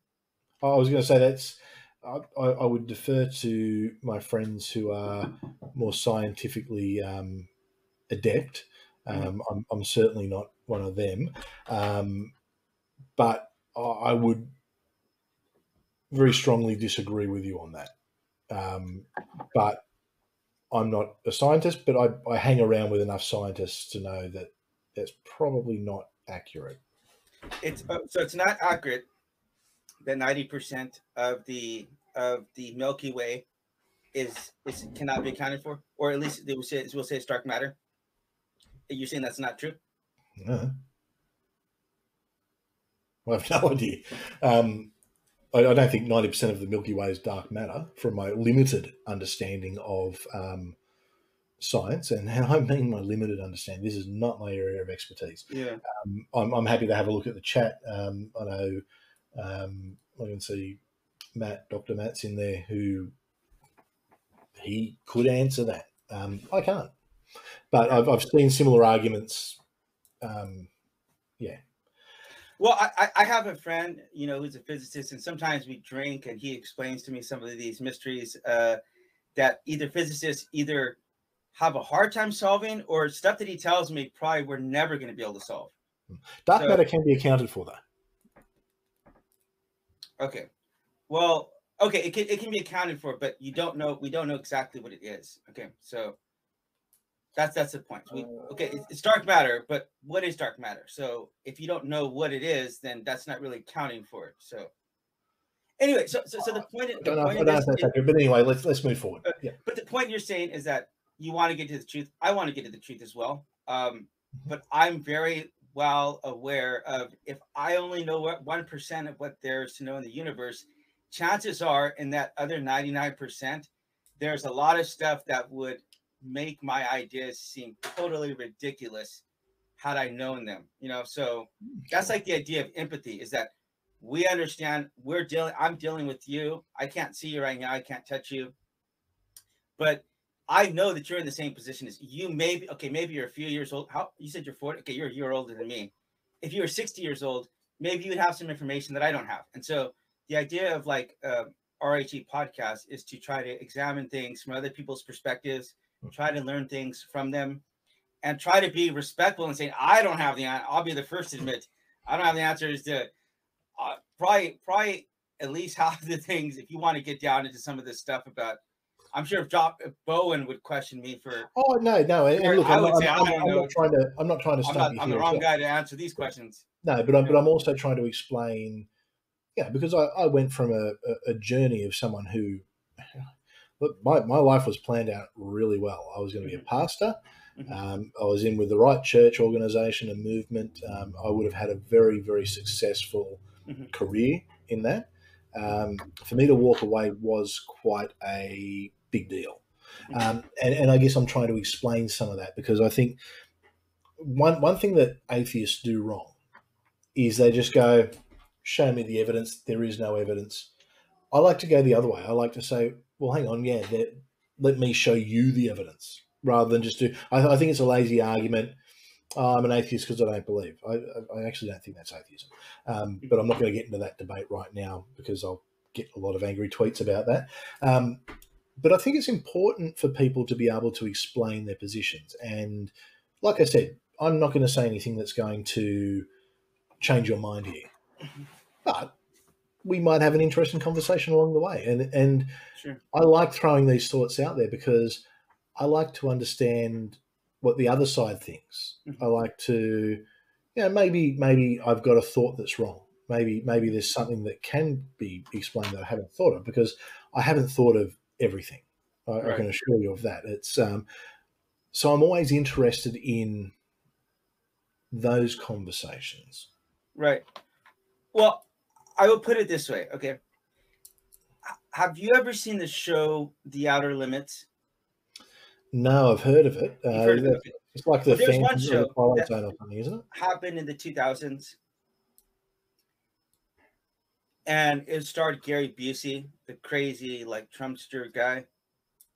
I was going to say that's. I, I would defer to my friends who are more scientifically um, adept. Mm-hmm. Um, I'm, I'm, certainly not one of them. Um, but I would very strongly disagree with you on that. Um, but I'm not a scientist, but I, I hang around with enough scientists to know that that's probably not accurate. It's uh, so it's not accurate that 90% of the of the Milky Way is is cannot be accounted for, or at least they will say will say it's dark matter. You're saying that's not true? Uh-huh. I have no idea. Um, I, I, don't think 90% of the Milky Way is dark matter from my limited understanding of um, science. And I mean my limited understanding. This is not my area of expertise. Yeah. Um, I'm, I'm, happy to have a look at the chat. Um, I know um, I can see Matt, Dr. Matt's in there who he could answer that. Um, I can't. But I've, I've seen similar arguments. Um, yeah. Well, I, I have a friend, you know, who's a physicist, and sometimes we drink, and he explains to me some of these mysteries uh, that either physicists either have a hard time solving, or stuff that he tells me probably we're never going to be able to solve. Dark so, matter can be accounted for, though. Okay, well, okay, it can it can be accounted for, but you don't know. We don't know exactly what it is. Okay, so that's that's the point. We, okay, it's dark matter, but what is dark matter? So if you don't know what it is, then that's not really counting for it. So anyway, so so, so the point. The don't point know, is, is, but anyway, let's let's move forward. But, yeah. but the point you're saying is that you want to get to the truth. I want to get to the truth as well. Um, mm-hmm. but I'm very well aware of if I only know what one percent of what there is to know in the universe, chances are in that other 99 percent, there's a lot of stuff that would make my ideas seem totally ridiculous had I known them. You know, so that's like the idea of empathy is that we understand we're dealing I'm dealing with you. I can't see you right now, I can't touch you. But I know that you're in the same position as you maybe okay, maybe you're a few years old. How you said you're 40, okay, you're a year older than me. If you were 60 years old, maybe you would have some information that I don't have. And so the idea of like uh, RHE podcast is to try to examine things from other people's perspectives try to learn things from them, and try to be respectful and saying, I don't have the. I'll be the first to admit I don't have the answers to uh, probably probably at least half of the things. If you want to get down into some of this stuff about, I'm sure if, Job, if Bowen would question me for. Oh no, no, and, and look, I'm, not, I'm, I'm, I'm not trying to. I'm not trying to. I'm, not, I'm the wrong guy to answer these questions. No, but I'm, but I'm also trying to explain. Yeah, because I, I went from a, a, a journey of someone who look, my, my life was planned out really well. I was going to be a mm-hmm. pastor. Mm-hmm. Um, I was in with the right church organization and movement. Um, I would have had a very, very successful mm-hmm. career in that. Um, for me to walk away was quite a big deal. Mm-hmm. Um, and, and I guess I'm trying to explain some of that because I think one, one thing that atheists do wrong is they just go, show me the evidence. There is no evidence. I like to go the other way. I like to say, well, hang on, yeah, let me show you the evidence rather than just do. I, I think it's a lazy argument. Oh, I'm an atheist because I don't believe. I, I, actually don't think that's atheism. Um, but I'm not going to get into that debate right now because I'll get a lot of angry tweets about that. Um, but I think it's important for people to be able to explain their positions. And like I said, I'm not going to say anything that's going to change your mind here. Mm-hmm. But we might have an interesting conversation along the way. And and sure. I like throwing these thoughts out there because I like to understand what the other side thinks. Mm-hmm. I like to, you know, maybe maybe I've got a thought that's wrong. Maybe maybe there's something that can be explained that I haven't thought of because I haven't thought of everything. I, right. I can assure you of that. It's um, so I'm always interested in those conversations. Right. Well, I will put it this way. Okay. Have you ever seen the show The Outer Limits? No, I've heard of it. Uh, heard of it. It's like the well, one show Twilight Zone or something, isn't it? Happened in the 2000s. And it starred Gary Busey, the crazy, like, Trumpster guy.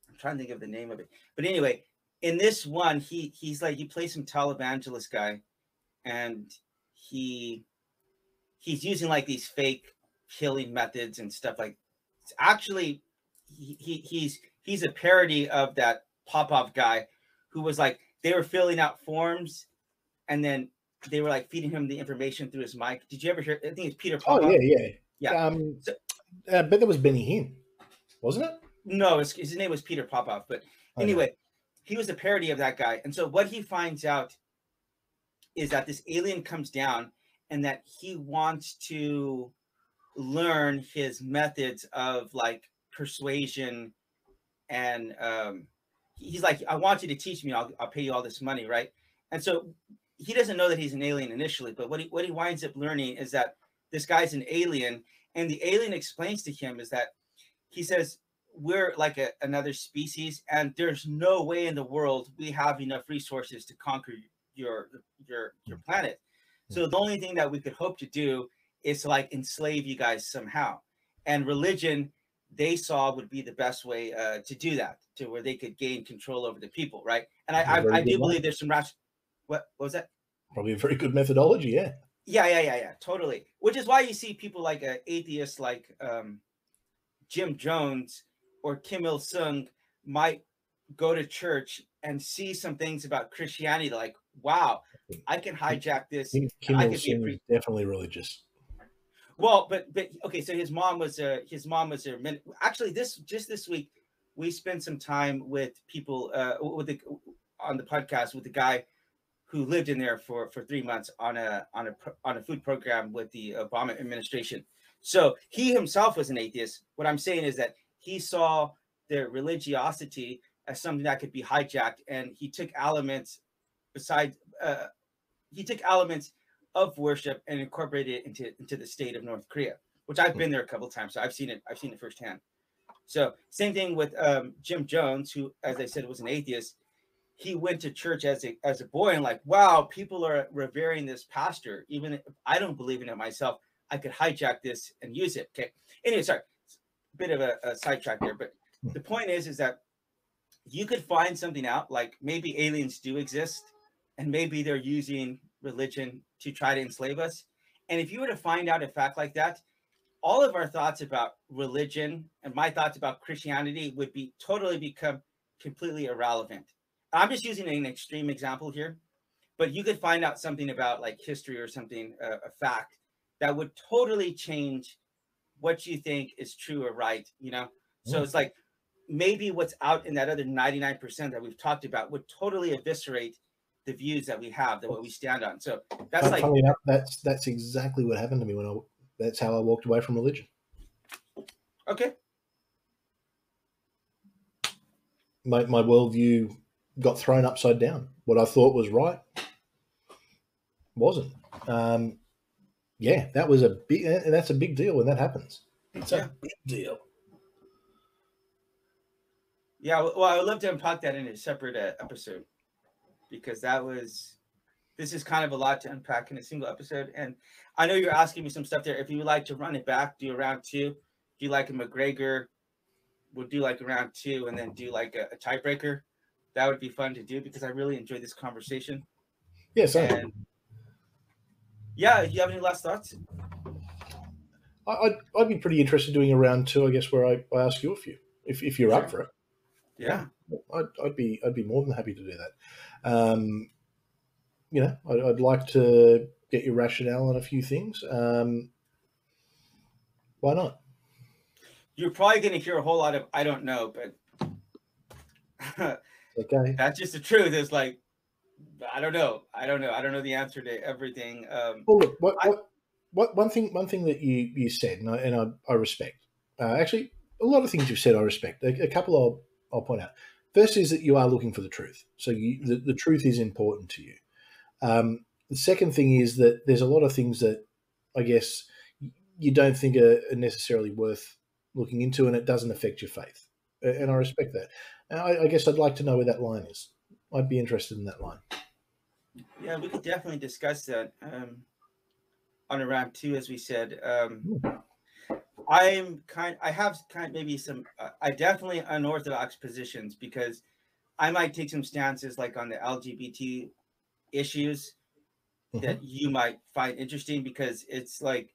I'm trying to think of the name of it. But anyway, in this one, he he's like, he plays some televangelist guy. And he he's using like these fake killing methods and stuff like it's actually he, he he's he's a parody of that Popoff guy who was like they were filling out forms and then they were like feeding him the information through his mic. Did you ever hear? I think it's Peter Popoff. Oh yeah, yeah, yeah. Um, so, uh, but that was Benny Hinn, wasn't it? No, his, his name was Peter Popoff. But oh, anyway, he was a parody of that guy. And so what he finds out is that this alien comes down and that he wants to learn his methods of like persuasion and um, he's like i want you to teach me. I'll, I'll pay you all this money right? And so he doesn't know that he's an alien initially but what he, what he winds up learning is that this guy's an alien and the alien explains to him is that he says we're like a, another species and there's no way in the world we have enough resources to conquer your your your planet so the only thing that we could hope to do is to like enslave you guys somehow. And religion, they saw would be the best way uh, to do that, to where they could gain control over the people, right? And I, I, I do believe there's some rational. What, what was that? Probably a very good methodology, yeah. Yeah, yeah, yeah, yeah, totally. Which is why you see people like uh, atheists like um, Jim Jones or Kim Il Sung might go to church and see some things about Christianity, like, wow, I can hijack this. I can be a definitely religious. Well, but but okay, so his mom was a his mom was a actually this just this week we spent some time with people uh with the on the podcast with the guy who lived in there for for three months on a on a on a food program with the Obama administration. So he himself was an atheist. What I'm saying is that he saw their religiosity as something that could be hijacked, and he took elements besides uh, he took elements of worship and incorporated it into into the state of North Korea, which I've been there a couple times, so I've seen it. I've seen it firsthand. So same thing with um, Jim Jones, who, as I said, was an atheist. He went to church as a as a boy and like, wow, people are revering this pastor. Even if I don't believe in it myself, I could hijack this and use it. Okay. Anyway, sorry, bit of a, a sidetrack there, but the point is, is that you could find something out like maybe aliens do exist and maybe they're using religion to try to enslave us. And if you were to find out a fact like that, all of our thoughts about religion and my thoughts about Christianity would be totally become completely irrelevant. I'm just using an extreme example here, but you could find out something about like history or something, uh, a fact that would totally change what you think is true or right, you know? So mm. it's like maybe what's out in that other 99% that we've talked about would totally eviscerate the views that we have, that what we stand on. So that's like enough, that's that's exactly what happened to me when I that's how I walked away from religion. Okay. My my worldview got thrown upside down. What I thought was right wasn't. Um, yeah, that was a big, and that's a big deal when that happens. It's yeah. a big deal. Yeah, well, I would love to unpack that in a separate uh, episode because that was this is kind of a lot to unpack in a single episode. And I know you're asking me some stuff there. If you would like to run it back, do a round two. Do you like a McGregor? We'll do like a round two and then do like a, a tiebreaker. That would be fun to do because I really enjoyed this conversation. Yes, yeah, and yeah. Do you have any last thoughts? I'd, I'd be pretty interested doing a round two, I guess, where I, I ask you a few, if, if you're sure. up for it. Yeah, I'd, I'd be I'd be more than happy to do that. Um, you know, I'd, I'd, like to get your rationale on a few things. Um, why not? You're probably going to hear a whole lot of I don't know, but okay, that's just the truth. It's like I don't know, I don't know, I don't know the answer to everything. Um, well, look, what, I, what, what, one thing one thing that you you said, and I, and I, I respect. Uh, actually, a lot of things you've said, I respect. A, a couple I'll I'll point out. First is that you are looking for the truth, so you, the, the truth is important to you. Um, the second thing is that there's a lot of things that I guess you don't think are, necessarily worth looking into, and it doesn't affect your faith. And I respect that. I, I, guess I'd like to know where that line is. I'd be interested in that line. Yeah, we could definitely discuss that um, on a round two, as we said. Um, I'm kind. I have kind of maybe some. Uh, I definitely unorthodox positions because I might take some stances like on the LGBT issues mm-hmm. that you might find interesting because it's like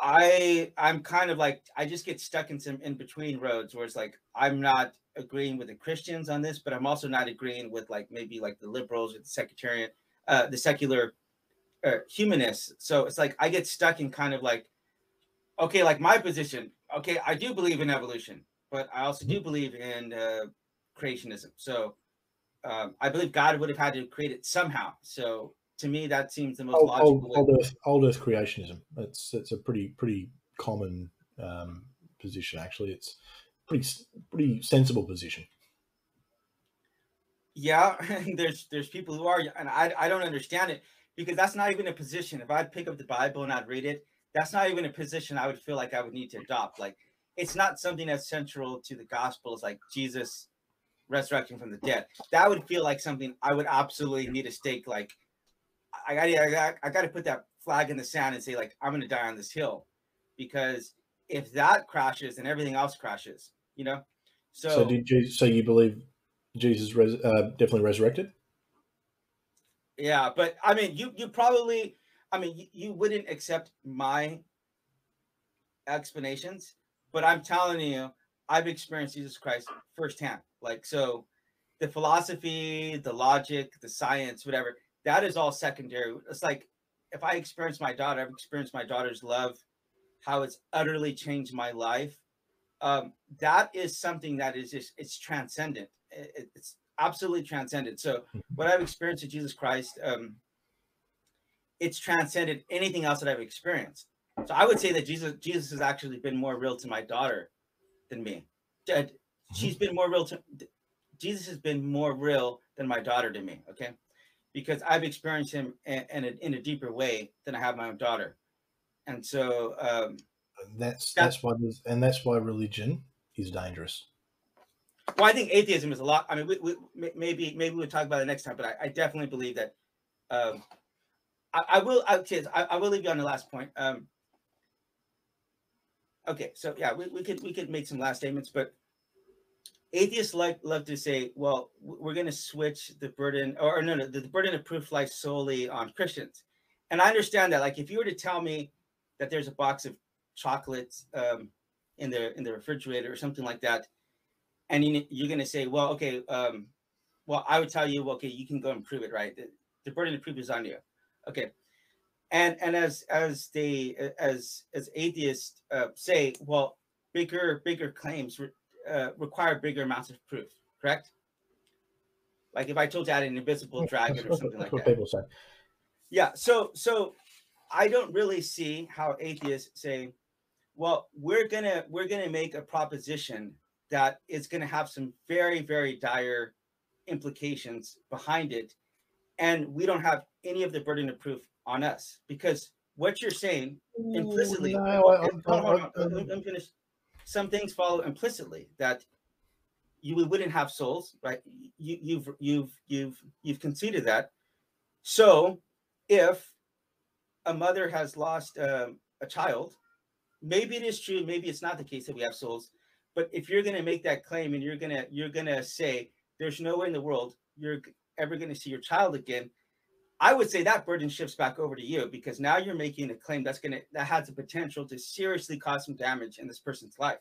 I I'm kind of like I just get stuck in some in between roads where it's like I'm not agreeing with the Christians on this, but I'm also not agreeing with like maybe like the liberals or the sectarian, uh, the secular uh, humanists. So it's like I get stuck in kind of like, okay, like my position. Okay, I do believe in evolution, but I also do mm-hmm. believe in uh, creationism. So um, I believe God would have had to create it somehow. So to me, that seems the most old, logical. Old, old, Earth, old Earth creationism. It's it's a pretty pretty common um, position. Actually, it's pretty pretty sensible position. Yeah, there's there's people who are, and I I don't understand it because that's not even a position. If I'd pick up the Bible and I'd read it, that's not even a position I would feel like I would need to adopt. Like it's not something that's central to the gospel. It's like Jesus resurrection from the dead. That would feel like something I would absolutely need to stake. Like I got I got I got to put that flag in the sand and say like I'm going to die on this hill because if that crashes and everything else crashes, you know. So, so did you? So you believe Jesus res, uh, definitely resurrected? Yeah, but I mean, you you probably, I mean, you, you wouldn't accept my explanations, but I'm telling you, I've experienced Jesus Christ firsthand. Like so, the philosophy, the logic, the science, whatever, that is all secondary. It's like if I experience my daughter, I've experienced my daughter's love, how it's utterly changed my life. Um, that is something that is just it's transcendent. It, it's absolutely transcendent. So mm-hmm. what I've experienced with Jesus Christ, um, it's transcended anything else that I've experienced. So I would say that Jesus Jesus has actually been more real to my daughter than me. Mm-hmm. She's been more real to Jesus has been more real than my daughter to me. Okay, because I've experienced him in, in, a, in a deeper way than I have my own daughter, and so um, that's that's why and that's why religion is dangerous. Well, I think atheism is a lot. I mean, we, we, maybe maybe we'll talk about it next time, but I, I definitely believe that. Um, I, I will. I, I, I will leave you on the last point. Um, okay, so yeah, we, we could we could make some last statements, but atheists like love to say, well, we're going to switch the burden, or, or no, no, the, the burden of proof lies solely on Christians, and I understand that. Like, if you were to tell me that there's a box of chocolates um, in the in the refrigerator or something like that, and you, you're going to say, well, okay, um, well, I would tell you, well, okay, you can go and prove it, right? The, the burden of proof is on you, okay. And and as as they as as atheists uh, say, well, bigger bigger claims re, uh, require bigger amounts of proof, correct? Like if I told you I had an invisible dragon or something like that. People say. Yeah. So so I don't really see how atheists say, well, we're gonna we're gonna make a proposition that is gonna have some very very dire implications behind it, and we don't have any of the burden of proof on us because what you're saying implicitly. No, I, am finished. Some things follow implicitly that you wouldn't have souls, right? You, you've you've you've you've conceded that. So, if a mother has lost um, a child, maybe it is true, maybe it's not the case that we have souls. But if you're going to make that claim and you're gonna you're gonna say there's no way in the world you're ever going to see your child again, I would say that burden shifts back over to you because now you're making a claim that's gonna that has the potential to seriously cause some damage in this person's life.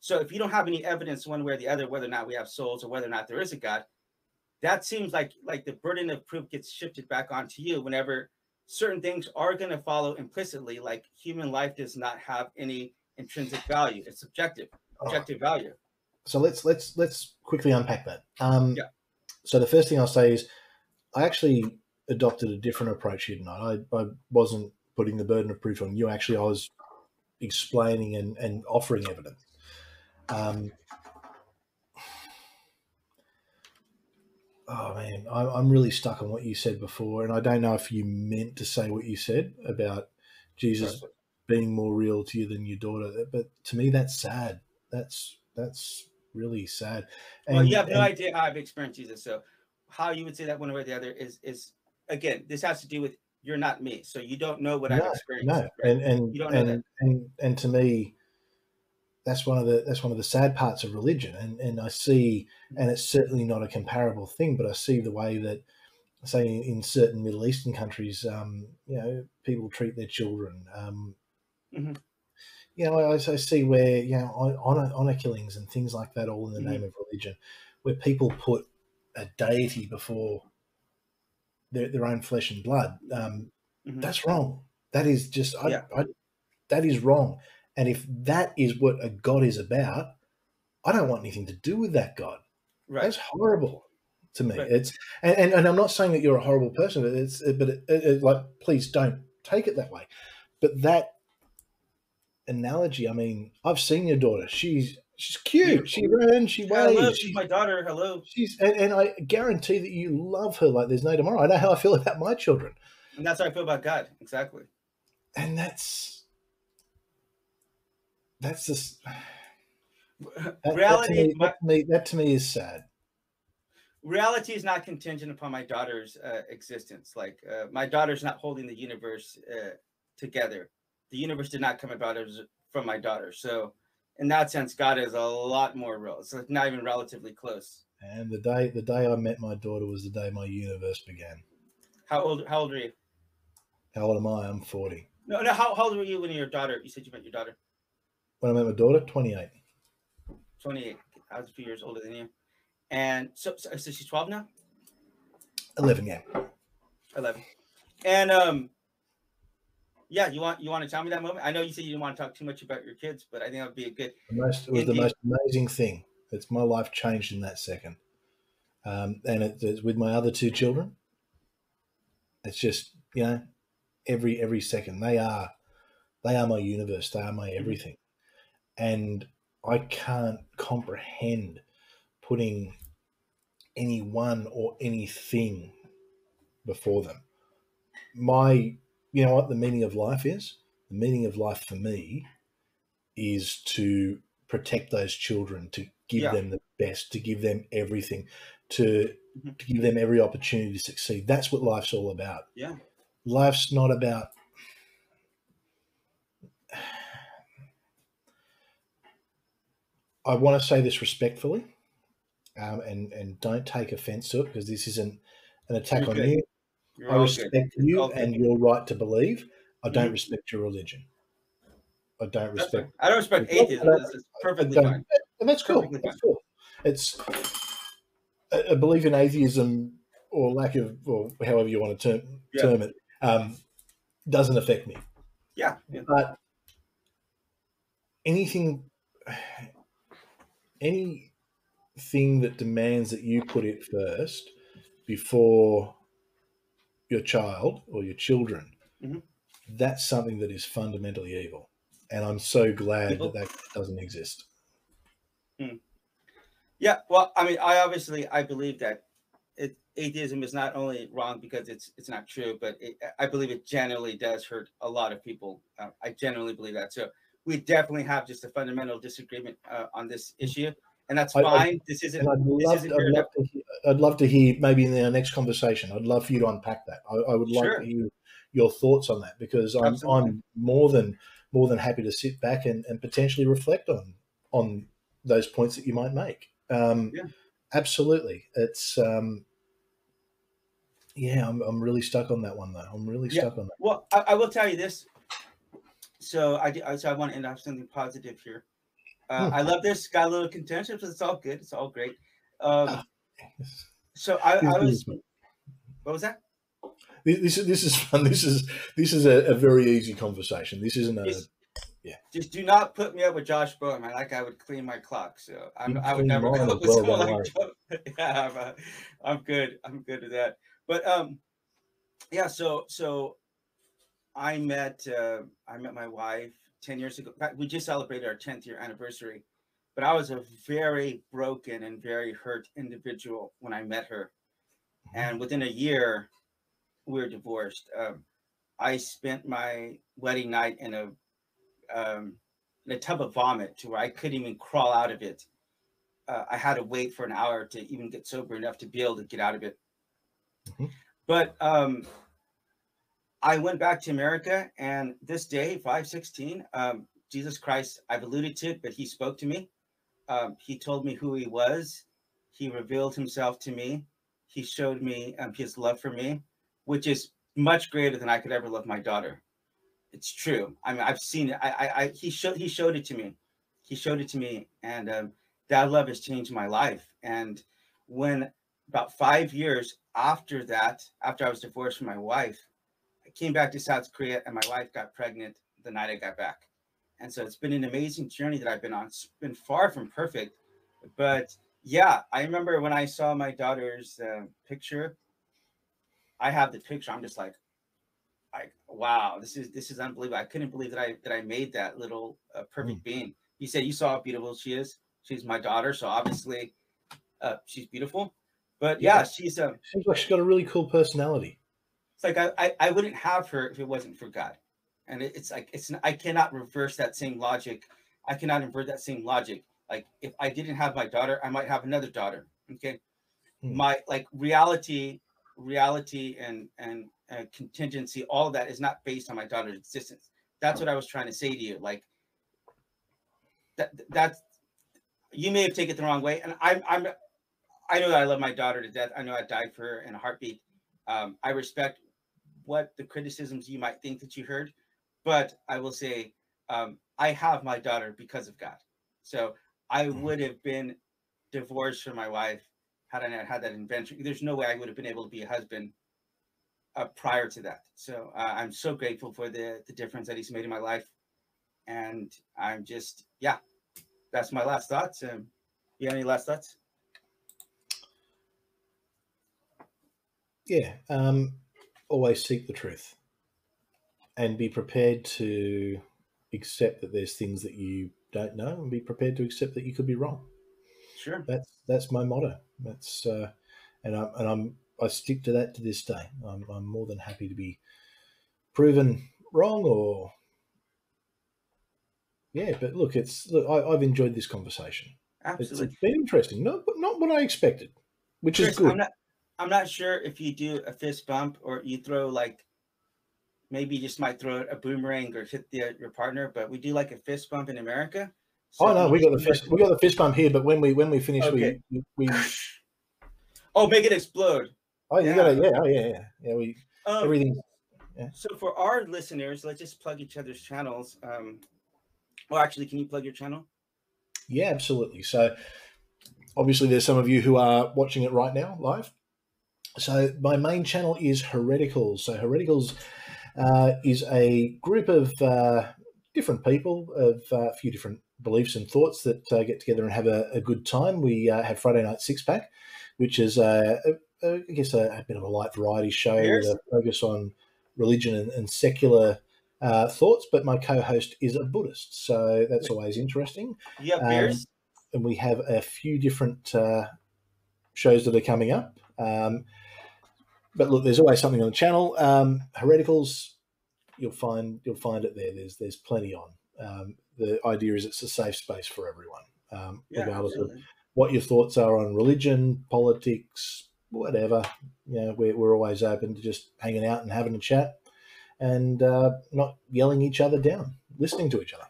So if you don't have any evidence one way or the other whether or not we have souls or whether or not there is a God, that seems like like the burden of proof gets shifted back onto you whenever certain things are going to follow implicitly like human life does not have any intrinsic value it's subjective oh. objective oh. value so let's let's let's quickly unpack that um yeah so the first thing i'll say is i actually adopted a different approach here tonight i, I wasn't putting the burden of proof on you actually i was explaining and, and offering evidence um oh man, I'm really stuck on what you said before, and I don't know if you meant to say what you said about Jesus being more real to you than your daughter. But to me, that's sad. That's that's really sad. And, well, you have no and, idea how I've experienced Jesus. So, how you would say that one way or the other is is again, this has to do with you're not me, so you don't know what no, I've experienced. No, right? and and you don't know and, that. and and to me, that's one of the that's one of the sad parts of religion and and i see and it's certainly not a comparable thing but i see the way that say in, in certain middle eastern countries um, you know people treat their children um, mm-hmm. You know I, I, see where you know honor, honor killings and things like that all in the mm-hmm. name of religion where people put a deity before their, their own flesh and blood um, mm-hmm. that's wrong that is just I, yeah. I, that is wrong and if that is what a God is about, I don't want anything to do with that God. Right. That's horrible to me. Right. It's and, and, and, I'm not saying that you're a horrible person, but it's but it, it, it, like please don't take it that way. But that analogy, I mean, I've seen your daughter. She's she's cute. She runs. She waves. Hello, she's my daughter. Hello. She's and, and I guarantee that you love her like there's no tomorrow. I know how I feel about my children. And that's how I feel about God. Exactly. And that's that's just that, reality. That to, me, that, to me, that to me is sad. Reality is not contingent upon my daughter's uh, existence. Like uh, my daughter's not holding the universe uh, together. The universe did not come about as from my daughter. So, in that sense, God is a lot more real. It's like not even relatively close. And the day the day I met my daughter was the day my universe began. How old? How old are you? How old am I? I'm forty. No, no. How, how old were you when your daughter? You said you met your daughter when I met my daughter, 28. 28. I was a few years older than you. And so, so, so she's 12 now? 11, yeah. 11. And um yeah, you want you want to tell me that moment? I know you said you didn't want to talk too much about your kids, but I think that would be a good. The most, it was the most amazing thing. It's my life changed in that second, um, and it, it's with my other two children. It's just you know, every every second they are, they are my universe. They are my mm-hmm. everything and I can't comprehend putting anyone or anything before them. My, you know what the meaning of life is? The meaning of life for me is to protect those children, to give yeah. them the best, to give them everything, to, mm-hmm. to give them every opportunity to succeed. That's what life's all about. Yeah. Life's not about I want to say this respectfully, um, and and don't take offence to it because this isn't an attack on you. You're I respect you and your right to believe. I don't mm-hmm. respect your religion. I don't respect. I don't respect atheism. It's perfectly fine. And that's cool. That's cool. It's a, a belief in atheism or lack of, or however you want to term, yeah. term it, um, doesn't affect me. Yeah, yeah. But anything anything that demands that you put it first before your child or your children, mm-hmm. that's something that is fundamentally evil. And I'm so glad that that doesn't exist. Hmm. Yeah, well, I mean, I obviously I believe that it, atheism is not only wrong because it's it's not true, but it, I believe it generally does hurt a lot of people. Uh, I genuinely believe that. So we definitely have just a fundamental disagreement uh, on this issue. And that's I- I- fine. this isn't. I'd this love, isn't I'd, love to hear, I'd love to hear maybe in our next conversation. I'd love for you to unpack that. I, I would like Sure. to hear your thoughts on that because I'm, Absolutely. I'm more than more than happy to sit back and, and potentially reflect on on those points that you might make. Um, Yeah. Absolutely, it's um, yeah. I'm, I'm really stuck on that one though. I'm really Yeah. stuck on that. Well, I, I will tell you this. So I, do- so I want to end up something positive here. Uh, Hmm. I love this. Got a little contentious, but it's all good. It's all great. Um, Ah. so I, I was. What was that? This this is this is fun. This is this is a, a very easy conversation. This isn't a Just- Just do not put me up with Josh Bowman. I like I would clean my clock. So I'm, I would never go as with well, someone like Joe. yeah, I'm, uh, I'm good. I'm good with that. But um, yeah. So so I met uh, I met my wife ten years ago. We just celebrated our tenth year anniversary. But I was a very broken and very hurt individual when I met her, and within a year, we were divorced. Um, I spent my wedding night in a um, in a tub of vomit to where I couldn't even crawl out of it. Uh, I had to wait for an hour to even get sober enough to be able to get out of it. Mhm. But um, I went back to America, and this day, five sixteen, um, Jesus Christ, I've alluded to it, but He spoke to me. Um, he told me who He was. He revealed Himself to me. He showed me um, His love for me, which is much greater than I could ever love my daughter it's true. I mean, I've seen it. I, I, I he showed, he showed it to me. He showed it to me, and um, that love has changed my life. And when about five years after that, after I was divorced from my wife, came back to South Korea, and my wife got pregnant the night I got back. And so it's been an amazing journey that I've been on. It's been far from perfect, but yeah, I remember when I saw my daughter's uh, picture. I have the picture. I'm just like, like wow this is this is unbelievable i couldn't believe that i that i made that little uh, perfect being you said you saw how beautiful she is she's my daughter so obviously uh she's beautiful but yeah, Yeah. she's um Seems like she's got a really cool personality. It's like I, I i wouldn't have her if it wasn't for god. And it, it's like it's I cannot reverse that same logic. I cannot invert that same logic. Like if i didn't have my daughter i might have another daughter okay? Hmm. my like reality reality and and uh, contingency all of that is not based on my daughter's existence. That's what i was trying to say to you like that that's you may have taken it the wrong way and i'm i'm i know that i love my daughter to death. I know i died for her in a heartbeat. Um, i respect what the criticisms you might think that you heard but i will say um, i have my daughter because of god. So i Mhm. would have been divorced from my wife had i not had that invention there's no way i would have been able to be a husband uh, prior to that. So uh, i'm so grateful for the the difference that he's made in my life. And i'm just yeah that's my last thoughts. Um you have any last thoughts? Yeah. Um, always seek the truth and be prepared to accept that there's things that you don't know and be prepared to accept that you could be wrong. sure That's that's my motto. That's uh, and I'm and I'm I stick to that to this day. I'm, I'm more than happy to be proven wrong or yeah. But look, it's look, I, I've enjoyed this conversation. Absolutely it's been interesting. Not not what I expected, which is good. i'm not i'm not sure if you do a fist bump or you throw like maybe you just might throw a boomerang or hit the, your partner but we do like a fist bump in america oh no, we got the fist we got the fist bump here. But when we when we finish, Okay. we we oh make it explode oh you Yeah. got to yeah oh yeah yeah yeah we um, everything So for our listeners, let's just plug each other's channels. Um, well, actually, can you plug your channel? Yeah, absolutely. So obviously there's some of you who are watching it right now live. So my main channel is Hereticals. So Hereticals uh, is a group of uh, different people of uh, a few different beliefs and thoughts that uh, get together and have a, a good time. We uh, have Friday Night Six Pack, which is a, a, I guess a, a bit of a light variety show Yes. with a focus on religion and, and secular uh, thoughts. But my co-host is a Buddhist, so that's always interesting have Um, and we have a few different uh, shows that are coming up. Um, but look, there's always something on the channel. Um, Hereticals, you'll find you'll find it there. There's there's plenty on. Um, the idea is it's a safe space for everyone, um, Yeah, regardless of what your thoughts are on religion, politics, whatever. You know, we're, we're always open to just hanging out and having a chat and uh, not yelling each other down, listening to each other.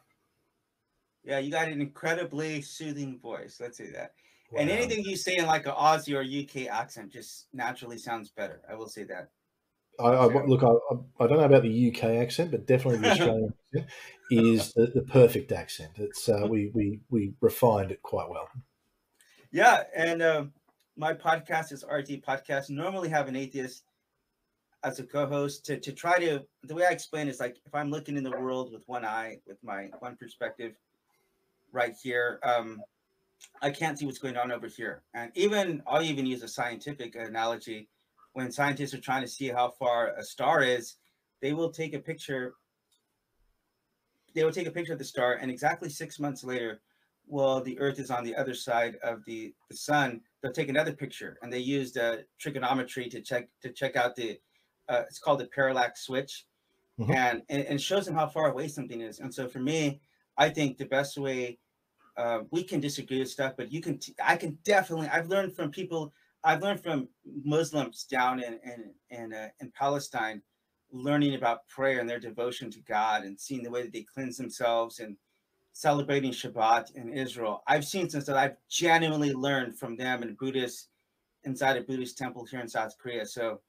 Yeah, you got an incredibly soothing voice. Let's say that. Wow. And anything you say in like an Aussie or UK accent just naturally sounds better. I will say that. I, I look. I, I don't know about the UK accent, but definitely the Australian accent is the, the perfect accent. It's uh, we we we refined it quite well. Yeah, and uh, my podcast is RT Podcast. Normally have an atheist as a co-host to to try to. The way I explain is like if I'm looking in the world with one eye, with my one perspective, right here. Um, I can't see what's going on over here. And even I'll even use a scientific analogy. When scientists are trying to see how far a star is, they will take a picture. They will take a picture of the star, and exactly six months later, well, the Earth is on the other side of the, the sun. They'll take another picture, and they used uh, trigonometry to check to check out the. Uh, it's called the parallax switch, mm-hmm. and, and and shows them how far away something is. And so for me, I think the best way uh, we can disagree with stuff, but you can. T- I can definitely. I've learned from people. I've learned from Muslims down in in in, uh, in Palestine, learning about prayer and their devotion to God, and seeing the way that they cleanse themselves and celebrating Shabbat in Israel. I've seen things that I've genuinely learned from them and Buddhists inside a Buddhist temple here in South Korea. So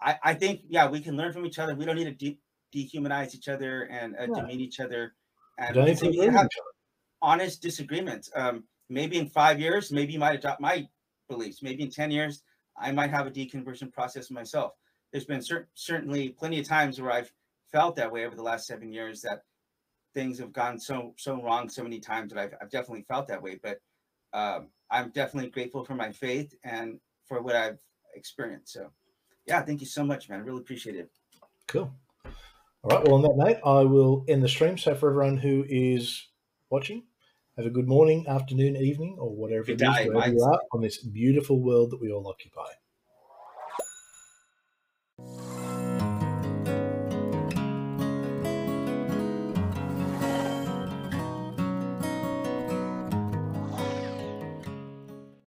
I, I think, yeah, we can learn from each other. We don't need to de- dehumanize each other and uh, yeah. demean each other. And don't we have honest disagreements. Um, maybe in five years, maybe you might adopt my beliefs. Maybe in 10 years, I might have a deconversion process myself. There's been cer- certainly plenty of times where I've felt that way over the last seven years that things have gone so so wrong so many times that I've, I've definitely felt that way. But um, I'm definitely grateful for my faith and for what I've experienced. So, yeah, thank you so much, man. I really appreciate it. Cool. All right. Well, on that note, I will end the stream. So, for everyone who is watching, have a good morning, afternoon, evening, or whatever it is, wherever you are on this beautiful world that we all occupy.